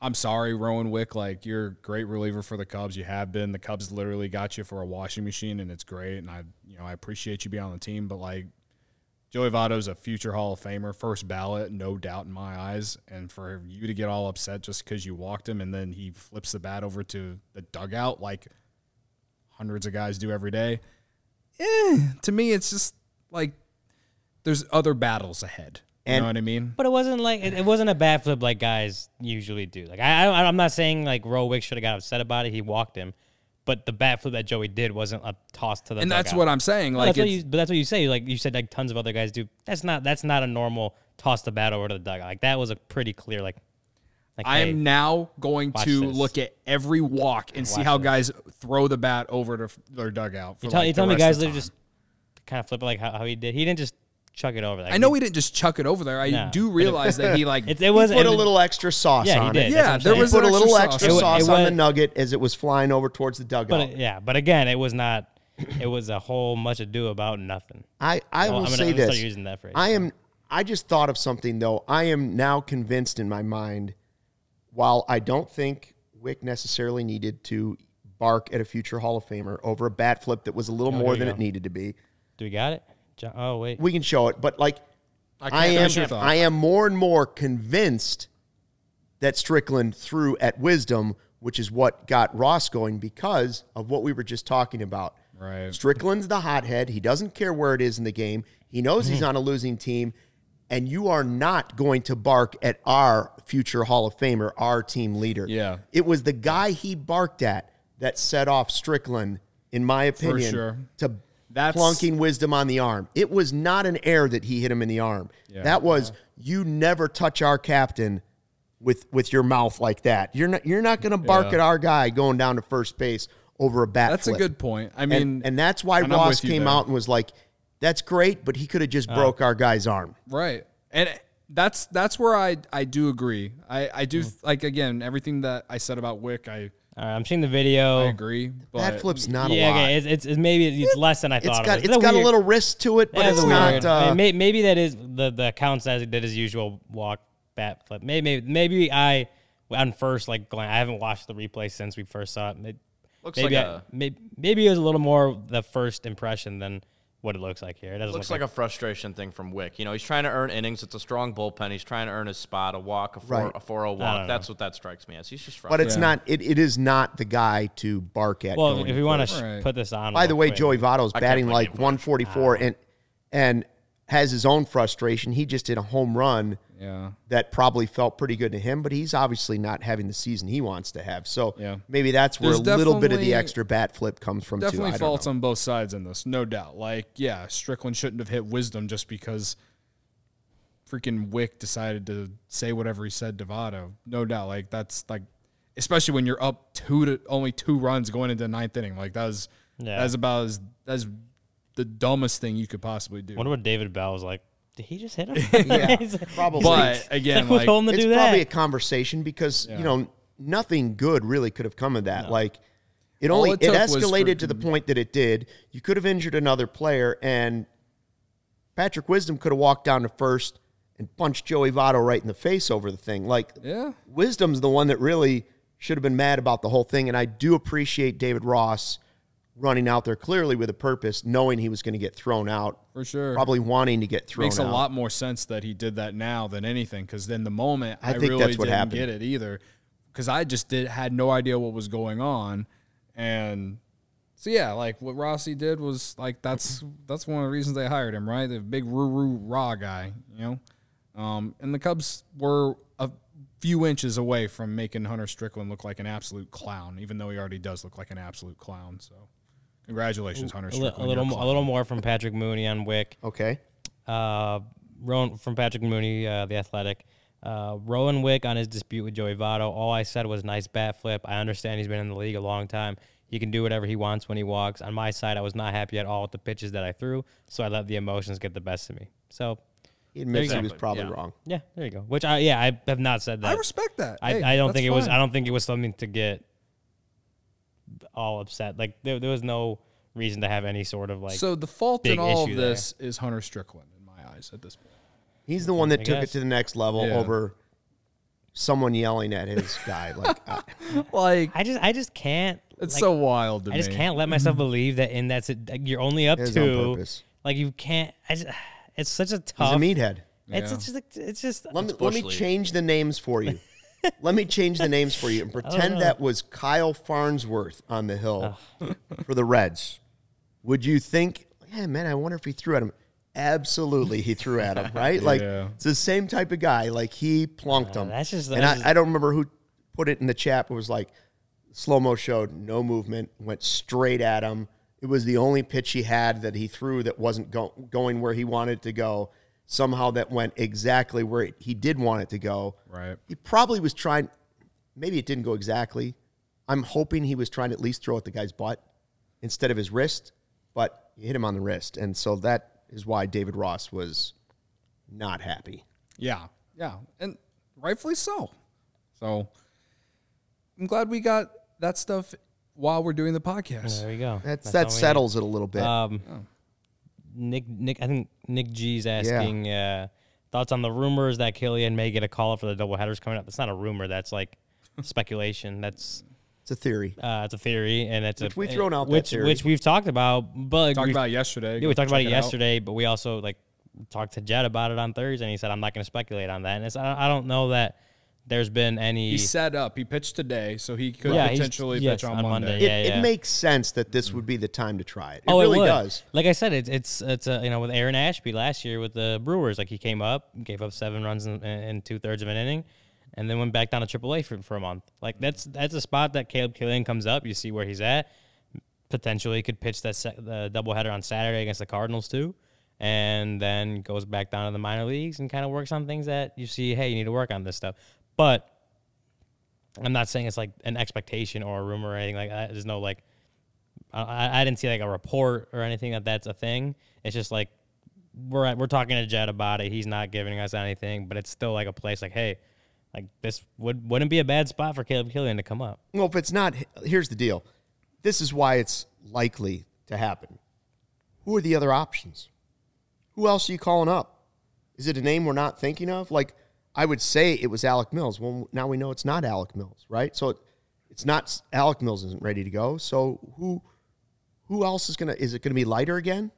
I'm sorry, Rowan Wick. Like you're a great reliever for the Cubs. You have been. The Cubs literally got you for a washing machine, and it's great. And I, you know, I appreciate you being on the team. But like, Joey Votto's a future Hall of Famer, first ballot, no doubt in my eyes. And for you to get all upset just because you walked him, and then he flips the bat over to the dugout like hundreds of guys do every day. Eh, to me, it's just like there's other battles ahead. You know what I mean? But it wasn't like it, it wasn't a bad flip like guys usually do. Like I, I I'm not saying like Roe Wick should have got upset about it. He walked him, but the bat flip that Joey did wasn't a toss to the. and that's dugout. what I'm saying. No, Like, that's what you, but that's what you say. Like you said, like tons of other guys do. That's not that's not a normal toss the bat over to the dugout. Like that was a pretty clear like. like I hey, am now going to this. look at every walk and see how this. guys throw the bat over to their dugout. For You tell, like you tell me guys of the literally time. just kind of flip it like how, how he did. He didn't just chuck it over. there. I know he didn't just chuck it over there. I No, do realize that he like. It, it was He put it a little extra sauce Yeah, he on did. it. That's Yeah, I'm there saying. was Put a extra little sauce. extra It wa- sauce it on the nugget as it was flying over towards the dugout. But it, yeah, but again, it was not. It was a whole much ado about nothing. I, I Well, will I'm gonna- say I'm gonna start this. using that phrase. I am. I just thought of something though. I am now convinced in my mind. While I don't think Wick necessarily needed to bark at a future Hall of Famer over a bat flip that was a little Oh, more than we it needed to be, Do we got it? Jo- Oh wait, we can show it. But like, I, can't am. finish your thought. I am more and more convinced that Strickland threw at wisdom, which is what got Ross going because of what we were just talking about. Right. Strickland's the hothead. He doesn't care where it is in the game. He knows he's mm. on a losing team, and you are not going to bark at our future Hall of Famer, our team leader. Yeah. It was the guy he barked at that set off Strickland, in my opinion, sure. to That's- plunking wisdom on the arm. It was not an air that he hit him in the arm. that was you never touch our captain with with your mouth like that. You're not you're not going to bark Yeah. at our guy going down to first base over a bat That's flip. a good point. I mean, and, and that's why and Ross came there. out and was like, "That's great, but he could have just Uh, broke our guy's arm." Right. And that's that's where I I do agree. I I do like again everything that I said about Wick. I All right, I'm seeing the video. I agree. But Bat flip's not yeah, a lot. okay, it's, it's, it's maybe it's less than I it's thought. got it was. it's got a weird- little risk to it, but Yeah, it's a not. weird- Uh, may- maybe that is the the counts as he did his usual walk bat flip. Maybe maybe, maybe I on first like glan- I haven't watched the replay since we first saw it. May- Looks maybe like I- a maybe maybe it was a little more the first impression than what it looks like here. It doesn't looks look like a frustration thing from Wick. You know, he's trying to earn innings. It's a strong bullpen. He's trying to earn his spot, a walk, a four, Right. a four, a don't walk. know. That's what that strikes me as. He's just frustrated. but it's Yeah. not. It, it is not the guy to bark at. well, if we want to Right. put this on. By the way, quick. Joey Votto's I can't batting like him ah. for 144 and and has his own frustration. He just did a home run yeah. that probably felt pretty good to him, but he's obviously not having the season he wants to have. So Yeah. maybe that's where There's a little bit of the extra bat flip comes from. too. Definitely I don't faults know. on both sides in this, no doubt. Like, yeah, Strickland shouldn't have hit wisdom just because freaking Wick decided to say whatever he said to Votto. No doubt. Like that's like especially when you're up two to only two runs going into the ninth inning. Like that was Yeah. that's about as that's the dumbest thing you could possibly do. wonder what David Bell was like. Did he just hit him? Yeah, He's like- probably. but again, Who like told him to it's do probably a conversation because Yeah. you know nothing good really could have come of that. Like it All only it it, took was escalated to the point that it did. You could have injured another player, and Patrick Wisdom could have walked down to first and punched Joey Votto right in the face over the thing. Like yeah. Wisdom's the one that really should have been mad about the whole thing, and I do appreciate David Ross running out there clearly with a purpose, knowing he was going to get thrown out, For sure. probably wanting to get thrown makes out. Makes a lot more sense that he did that now than anything because then the moment I I, think really that's what didn't happened. get it either because I just did had no idea what was going on and so yeah like what Rossi did was like that's that's one of the reasons they hired him right the big roo roo raw guy you know um, and the Cubs were a few inches away from making Hunter Strickland look like an absolute clown even though he already does look like an absolute clown so congratulations Hunter a, li- a little mo- a little more from Patrick Mooney on Wick. Okay. Uh, Rowan from Patrick Mooney, uh, the Athletic. Uh, Rowan Wick on his dispute with Joey Votto. All I said was nice bat flip. I understand he's been in the league a long time. He He can do whatever he wants when he walks. On my side, I was not happy at all with the pitches that I threw, so I let the emotions get the best of me. So, He admits he was probably yeah. wrong. yeah, there you go. Which I yeah, I have not said that. I respect that. I, Hey, I don't that's think it was. fine. I don't think it was something to get all upset. Like there, there was no reason to have any sort of like. so the fault in all of this is Hunter Strickland in my eyes at this point. He's the one that I took it to the next level Yeah. over someone yelling at his guy. Like, uh, Like I just, I just can't. it's like, so wild to I just can't let myself believe that in that's it. like, You're only up to. on purpose. Like you can't. I just, it's such a He's tough. a meathead. It's, Yeah. it's just. It's just. Let me, let me change the names for you. let me change the names for you and oh, pretend know. that was Kyle Farnsworth on the hill for the Reds. Would you think, yeah, man, I wonder if he threw at him? Absolutely, he threw at him, right? Like, Yeah. it's the same type of guy. Like, he plunked uh, him. that's just- and that's I, I don't remember who put it in the chat, but it was like, slow mo showed no movement, went straight at him. It was the only pitch he had that he threw that wasn't go, going where he wanted to go. Somehow that went exactly where it, he did want it to go. Right. He probably was trying. Maybe it didn't go exactly. I'm hoping he was trying to at least throw at the guy's butt instead of his wrist, but he hit him on the wrist, and so that is why David Ross was not happy. Yeah, yeah, and rightfully so. So I'm glad we got that stuff while we're doing the podcast. There you go. That's, all that we need. settles it a little bit. Um, Nick, Nick, I think Nick G's asking uh, thoughts on the rumors that Killian may get a call up for the double headers coming up. That's not a rumor. That's like speculation. That's it's a theory. uh, it's a theory, and it's Which a we've thrown out which theory. which we've talked about. But Talked we've- about it yesterday. yeah, we talked about check it yesterday. But we also like talked to Jed about it on Thursday, and he said I'm not going to speculate on that. And it's, I I don't know that there's been any. He set up. He pitched today, so he could Yeah, he's- potentially yes, pitch on, on Monday. Monday, It, yeah, it makes sense that this would be the time to try it. It oh, really it does. Like I said, it's it's it's uh, you know with Aaron Ashby last year with the Brewers, like he came up, gave up seven runs in, in two thirds of an inning, and then went back down to AAA for, for a month. Like that's that's a spot that Caleb Killian comes up. You see where he's at. Potentially could pitch that se- the doubleheader on Saturday against the Cardinals too, and then goes back down to the minor leagues and kind of works on things that you see. Hey, you need to work on this stuff, but. I'm not saying it's like an expectation or a rumor or anything like that. There's no like I, I didn't see like a report or anything that that's a thing. It's just like we're we're talking to Jed about it. He's not giving us anything, but it's still like a place like, hey, like this would wouldn't be a bad spot for Caleb Killian to come up. Well, if it's not, here's the deal. This is why it's likely to happen. Who are the other options? Who else are you calling up? Is it a name we're not thinking of? Like, I would say it was Alec Mills. Well, now we know it's not Alec Mills, right? So it, it's not Alec Mills isn't ready to go. So who who else is gonna? Is it gonna be Leiter again?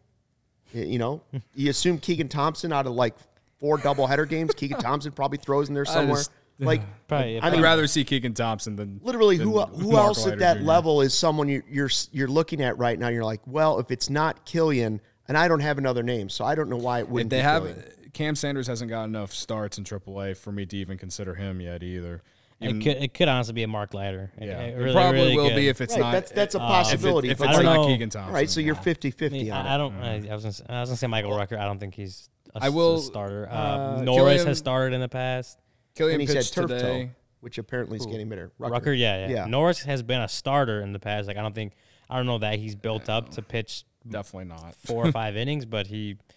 You know, you assume Keegan Thompson out of like four doubleheader games. Keegan Thompson probably throws in there somewhere. just- like, Probably, I I'd mean, rather see Keegan Thompson than literally than who uh, who Mark else at that Jr.. level is someone you, you're you're looking at right now? You're like, well, if it's not Killian, and I don't have another name, so I don't know why it wouldn't. they be have Killian. Cam Sanders hasn't got enough starts in AAA for me to even consider him yet either. Even- it could it could honestly be a Mark Leiter. It- yeah, it it really, probably really will could. be if it's Right, not. that's- that's a if it- possibility, If, it's don't know. Keegan Thompson, All right, so you're yeah. 50-50 I, on I don't. I, I was gonna, say- I was gonna say Michael Rucker. I don't think he's a, I will- a starter. Uh, uh, Norris Killian- has started in the past. Killian And he said pitched turf today. toe, which apparently is getting better. Rucker, yeah, yeah, Yeah. Norris has been a starter in the past. Like I don't think I don't know that he's built up to pitch Definitely not. four or five innings, but he No.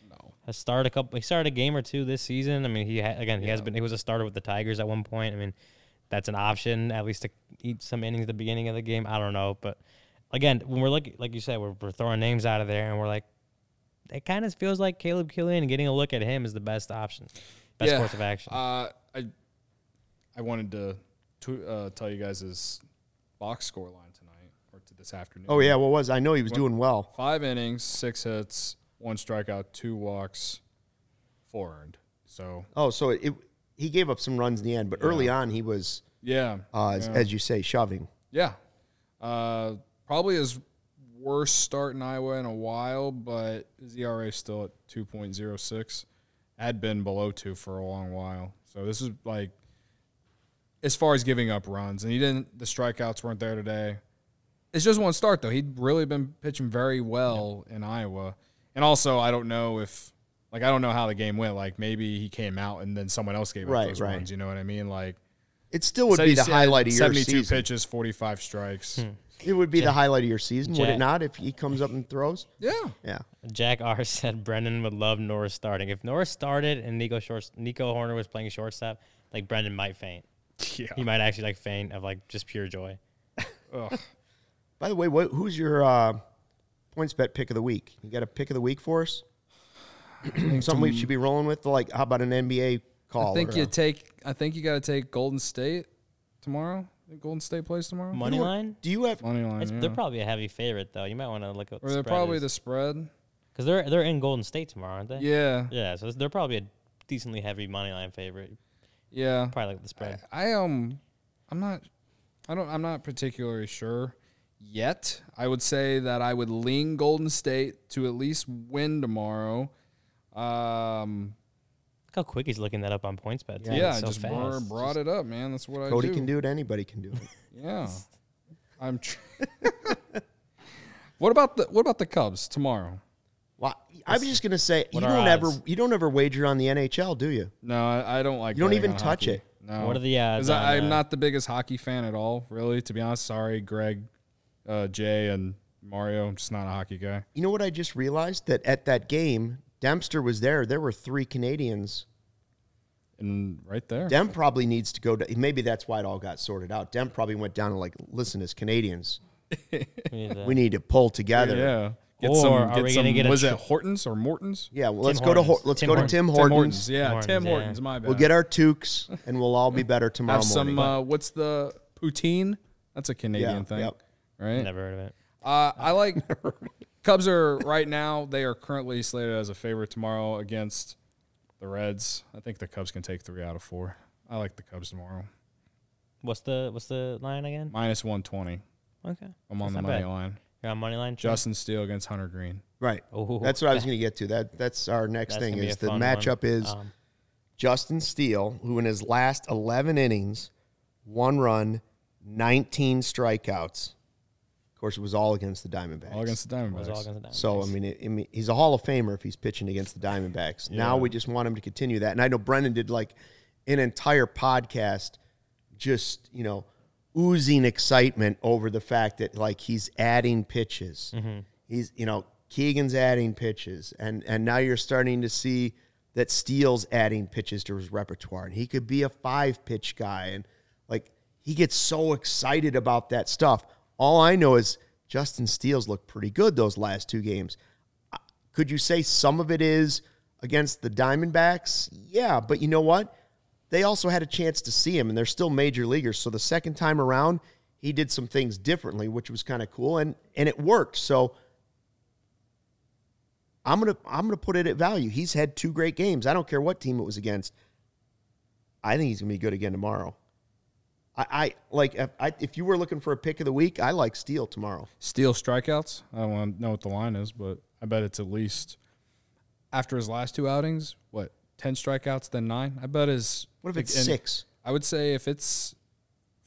Has started a couple. He started a game or two this season. I mean, he ha- again he has been. He was a starter with the Tigers at one point. I mean, that's an option at least to eat some innings at the beginning of the game. I don't know, but again, when we're looking, like you said, we're, we're throwing names out of there, and we're like, it kind of feels like Caleb Killian getting a look at him is the best option, best course of action. Uh, I I wanted to tw- uh, tell you guys his box score line tonight or to this afternoon. Oh yeah, what was I know he was doing well. five innings, six hits, one strikeout, two walks, four earned. So Oh, so it, it he gave up some runs in the end, but early on he was, yeah, uh, as, yeah. as you say, shoving. Yeah. Uh, probably his worst start in Iowa in a while, but his ERA is still at 2.06. Had been below two for a long while. So this is like, as far as giving up runs, and he didn't, the strikeouts weren't there today. It's just one start, though. He'd really been pitching very well in Iowa. And also, I don't know if, like, I don't know how the game went. Like, maybe he came out and then someone else gave up Right, those right. runs. You know what I mean? Like, It still would Said be the highlight of your 72 season. pitches, 45 strikes. It would be the highlight of your season, would it not? If he comes up and throws, Yeah. yeah. Jack R said Brendan would love Norris starting. If Norris started and Nico short, Nico Hoerner was playing shortstop, like Brendan might faint. Yeah. He might actually like faint of like just pure joy. By the way, what, who's your uh, points bet pick of the week? You got a pick of the week for us? Something we should be rolling with? Like, how about an NBA call? I think you a- take. I think you got to take Golden State tomorrow. Golden State plays tomorrow. Money line? do you have? Money line. Yeah. They're probably a heavy favorite though. You might want to look at. or they're probably the spread. because they're they're in Golden State tomorrow, aren't they? Yeah. Yeah, so they're probably a decently heavy money line favorite. Yeah. Probably like the spread. I um, I'm not. I don't. I'm not particularly sure yet. I would say that I would lean Golden State to at least win tomorrow. Um. Look how quick he's looking that up on PointsBet. too. Yeah, It's I so just fast. brought, just- it up, man. That's what I Cody can do it. Anybody can do it. Yeah. I'm. Tr- what about the What about the Cubs tomorrow? Well, I'm just gonna say you What are don't ever you don't ever wager on the NHL, do you? No, I, I don't like. You don't even touch hockey. it. No. What are the odds 'Cause I, I'm uh, not the biggest hockey fan at all, really. To be honest, sorry, Greg, uh, Jay, and Mario. I'm just not a hockey guy. You know what I just realized that at that game, Dempster was there. There were three Canadians. And right there, Dem probably needs to go. To, maybe that's why it all got sorted out. Dem probably went down and like, listen, as Canadians, We need to- we need to pull together. yeah. Get Or some. are Get we some. gonna get a was tri- it Hortons or Mortons? Yeah, well, let's Tim go to Hor- let's Tim go to Hortons. Tim Tim Hortons. Hortons. Yeah, Hortons, Tim yeah. Hortons. My bad. We'll get our toques and we'll all be better tomorrow have morning. some. Uh, what's the poutine? That's a Canadian Yeah, thing, yep. Right? Never heard of it. Uh, I like Cubs are right now. They are currently slated as a favorite tomorrow against the Reds. I think the Cubs can take three out of four. I like the Cubs tomorrow. What's the what's the line again? Minus one twenty. Okay, I'm on That's the money bad. line. you're on money line. Jay? Justin Steele against Hunter Greene. right. Ooh, That's what I was going to get to. That that's our next that's thing gonna be is a the fun matchup one. is Um, Justin Steele, who in his last 11 innings, one run, 19 strikeouts. Of course, it was all against the Diamondbacks. All against the was Diamondbacks. all against the So I Diamondbacks. mean, it, I mean, he's a Hall of Famer if he's pitching against the Diamondbacks. Now we just want him to continue that. And I know Brendan did like an entire podcast, just you know, oozing excitement over the fact that like he's adding pitches. Mm-hmm. He's you know Keegan's adding pitches, and and now you're starting to see that Steele's adding pitches to his repertoire, and he could be a five pitch guy, and like he gets so excited about that stuff. All I know is Justin Steele's looked pretty good those last two games. Uh, Could you say some of it is against the Diamondbacks? Yeah, but you know what? They also had a chance to see him, and they're still major leaguers. So the second time around, he did some things differently, which was kind of cool, and and it worked. So I'm gonna I'm gonna put it at value. He's had two great games. I don't care what team it was against. I think he's gonna be good again tomorrow. I, I like if, I, if you were looking for a pick of the week, I like Steele tomorrow. Steele strikeouts. I don't want to know what the line is, but I bet it's at least after his last two outings. What ten strikeouts, then nine? I bet his. What if it's and six? I would say if it's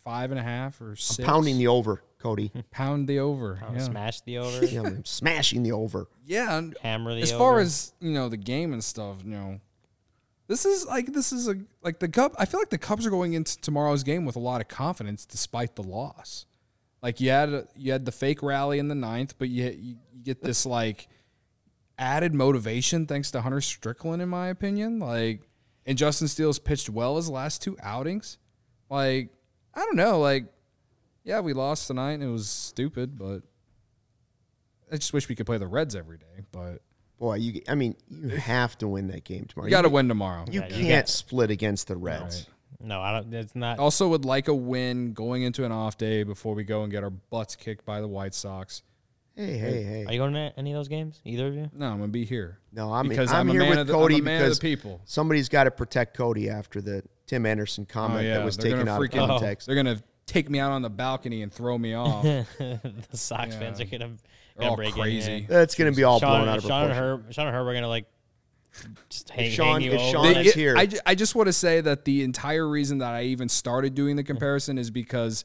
five and a half or six, Pounding the over, Cody. pound the over. Pound- yeah. Smash the over. yeah, I'm smashing the over. Yeah, and Hammer the over. as far over. as you know the game and stuff you know this is like this is a like the cup. i feel like the cubs are going into tomorrow's game with a lot of confidence despite the loss like you had a, you had the fake rally in the ninth but you, you get this like added motivation thanks to hunter strickland in my opinion like and justin steele's pitched well his last two outings like i don't know like yeah we lost tonight and it was stupid but i just wish we could play the reds every day but Boy, you I mean, you have to win that game tomorrow. you got to win tomorrow. You Yeah, you can't got- split against the Reds. no, I don't. It's not. Also, would like a win going into an off day before we go and get our butts kicked by the White Sox. Hey, hey, hey. Are you going to any of those games? Either of you? No, I'm gonna be here. No, I'm, because I'm, I'm a here man with of the- Cody I'm a man of because the people. somebody's got to protect Cody after the Tim Anderson comment oh yeah, that was they're taken gonna out of freaking- oh. context. They're gonna take me out on the balcony and throw me off. the Sox fans are gonna, They're all gonna break crazy. in. That's going to be all Sean, blown out of Sean and proportion. Herb, Sean and Herb are gonna like just hang, Sean- hang you if over. Sean They- is it- here. I, ju- I just want to say that the entire reason that I even started doing the comparison is because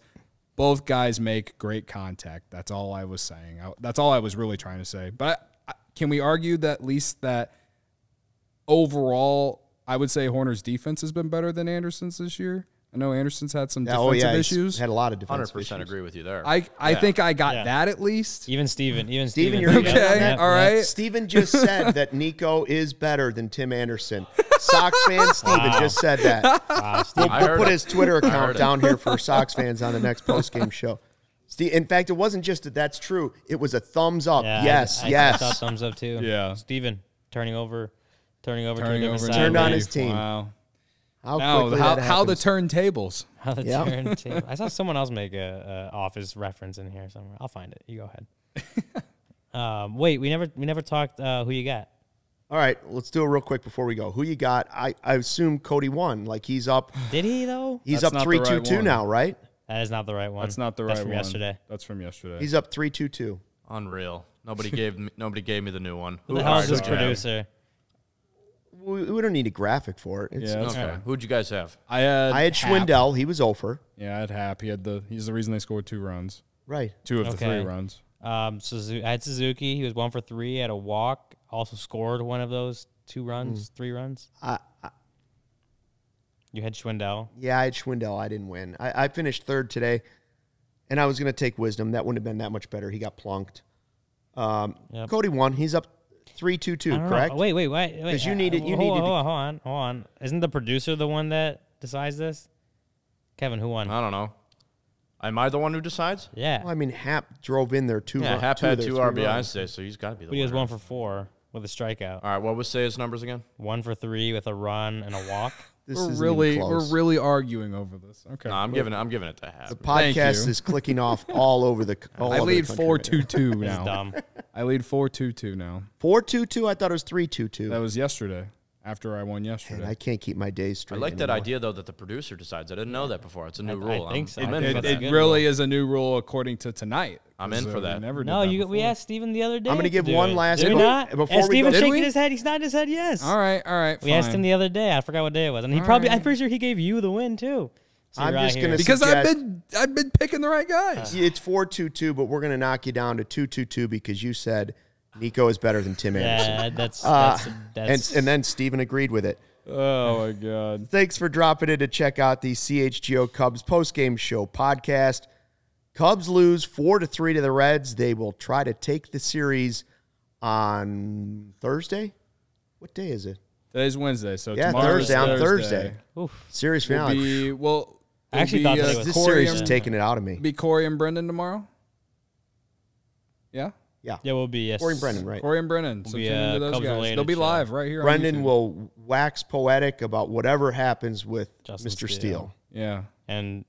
both guys make great contact. That's all I was saying. I, that's all I was really trying to say. But I, can we argue that at least that overall, I would say Hoerner's defense has been better than Anderson's this year, I know Anderson's had some Yeah, oh, defensive oh yeah, issues. had a lot of defensive 100% issues. agree with you there. I I Yeah. think I got Yeah. that at least. Even Steven, even Steven, Steven. you're okay? yep, All yep. Steven just said that Nico is better than Tim Anderson. Sox fan Steven just said that. Wow, Steven. I We'll put it. his Twitter heard account it. down here for Sox fans on the next post game show. Steve, in fact, it wasn't just that that's true. It was a thumbs up. Yeah, yes, I, I, yes. saw thumbs up too. Yeah. Steven turning over, turning over, Turning to over different now. side. Turned on his team. Wow. How Now, quickly how, that how the turntables. How the Yeah. turntable. I saw someone else make a, a office reference in here somewhere. I'll find it. You go ahead. um, wait, we never we never talked. Uh, who you got? All right, let's do it real quick before we go. Who you got? I, I assume Cody won. Like he's up. Did he though? He's That's up not three two right two one. now, right? That is not the right one. That's not the right That's from one. yesterday. That's from yesterday. He's up three two two. Unreal. Nobody gave me, nobody gave me the new one. Who the hell is this you? producer? We, we don't need a graphic for it. It's, yeah, that's Okay. fine. Who'd you guys have? I had I had Happ. Schwindel. He was over. Yeah, I had Happ. He had the. He's the reason they scored two runs. Right. Two of the Okay. three runs. Um, Suzu- I had Suzuki. He was one for three. Had a walk. Also scored one of those two runs, three runs. I, I, You had Schwindel. yeah, I had Schwindel. I didn't win. I, I finished third today, and I was going to take Wisdom. That wouldn't have been that much better. He got plunked. Um, Yep. Cody won. He's up three two I two. don't know. Correct. Wait, wait, wait, Because you uh, needed- you hold needed to- hold on, hold on, hold on. Isn't the producer the one that decides this? Kevin, who won? I don't know. Am I the one who decides? yeah, Well, I mean, Happ drove in there two. Yeah, run- Happ two had two RBIs today, so he's got to be the but he was one for four with a strikeout. All right, what was Say's numbers again? One for three with a run and a walk. This we're really we're really arguing over this. Okay. No, I'm giving. I'm giving it to Happ. The podcast is clicking off all over the. All I over lead country four right now. two two He's now. I lead four two two now. Four two two. I thought it was three two two. That was yesterday. After I won Man, yesterday. I can't keep my days straight. I straight. like that idea though that the producer decides. I didn't know that before. It's a new I- I rule. think I'm, so. I'm I in think for it that. it really is a new rule according to tonight. I'm in 'cause, for uh, we that. never No, that you. We asked Steven the other day. I'm gonna give one it. last- Did we not? before and we Steven go- shaking we? his head. He's nodding his head. Yes. All right, all right. We asked him the other day. I forgot what day it was, and he All probably. I'm pretty sure he gave you the win too. So I'm just here. gonna because I've been I've been picking the right guys. It's four two two, but we're gonna knock you down to two two two because you said Nico is better than Tim Anderson. Yeah, that's Uh, that's, that's and and then Steven agreed with it. Oh my god. Thanks for dropping in to check out the CHGO Cubs postgame show podcast. Cubs lose four to three to the Reds. They will try to take the series on Thursday. What day is it? Today's Wednesday, so Yeah, tomorrow's Thursday, on Thursday. Thursday. Oof. Series Will finale. be well. I actually it'll thought be, today uh, was- this Corey series and, is taking it out of me. be Corey and Brendan tomorrow. Yeah, Yeah. Yeah, we'll be yes. Corey and Brendan, right? Corey and Brendan. So be tune a into those Cubs guys. related They'll be show. live right here. on Brendan YouTube. will wax poetic about whatever happens with Justin Mr. Steele. Steele. Yeah. And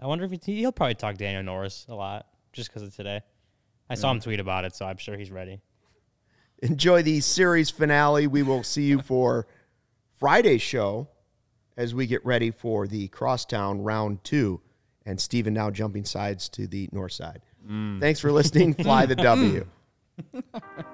I wonder if he, he'll probably talk Daniel Norris a lot just because of today. I saw him tweet about it, so I'm sure he's ready. Enjoy the series finale. We will see you for Friday's show as we get ready for the Crosstown round two. And Steven now jumping sides to the north side. Thanks for listening. Fly the W.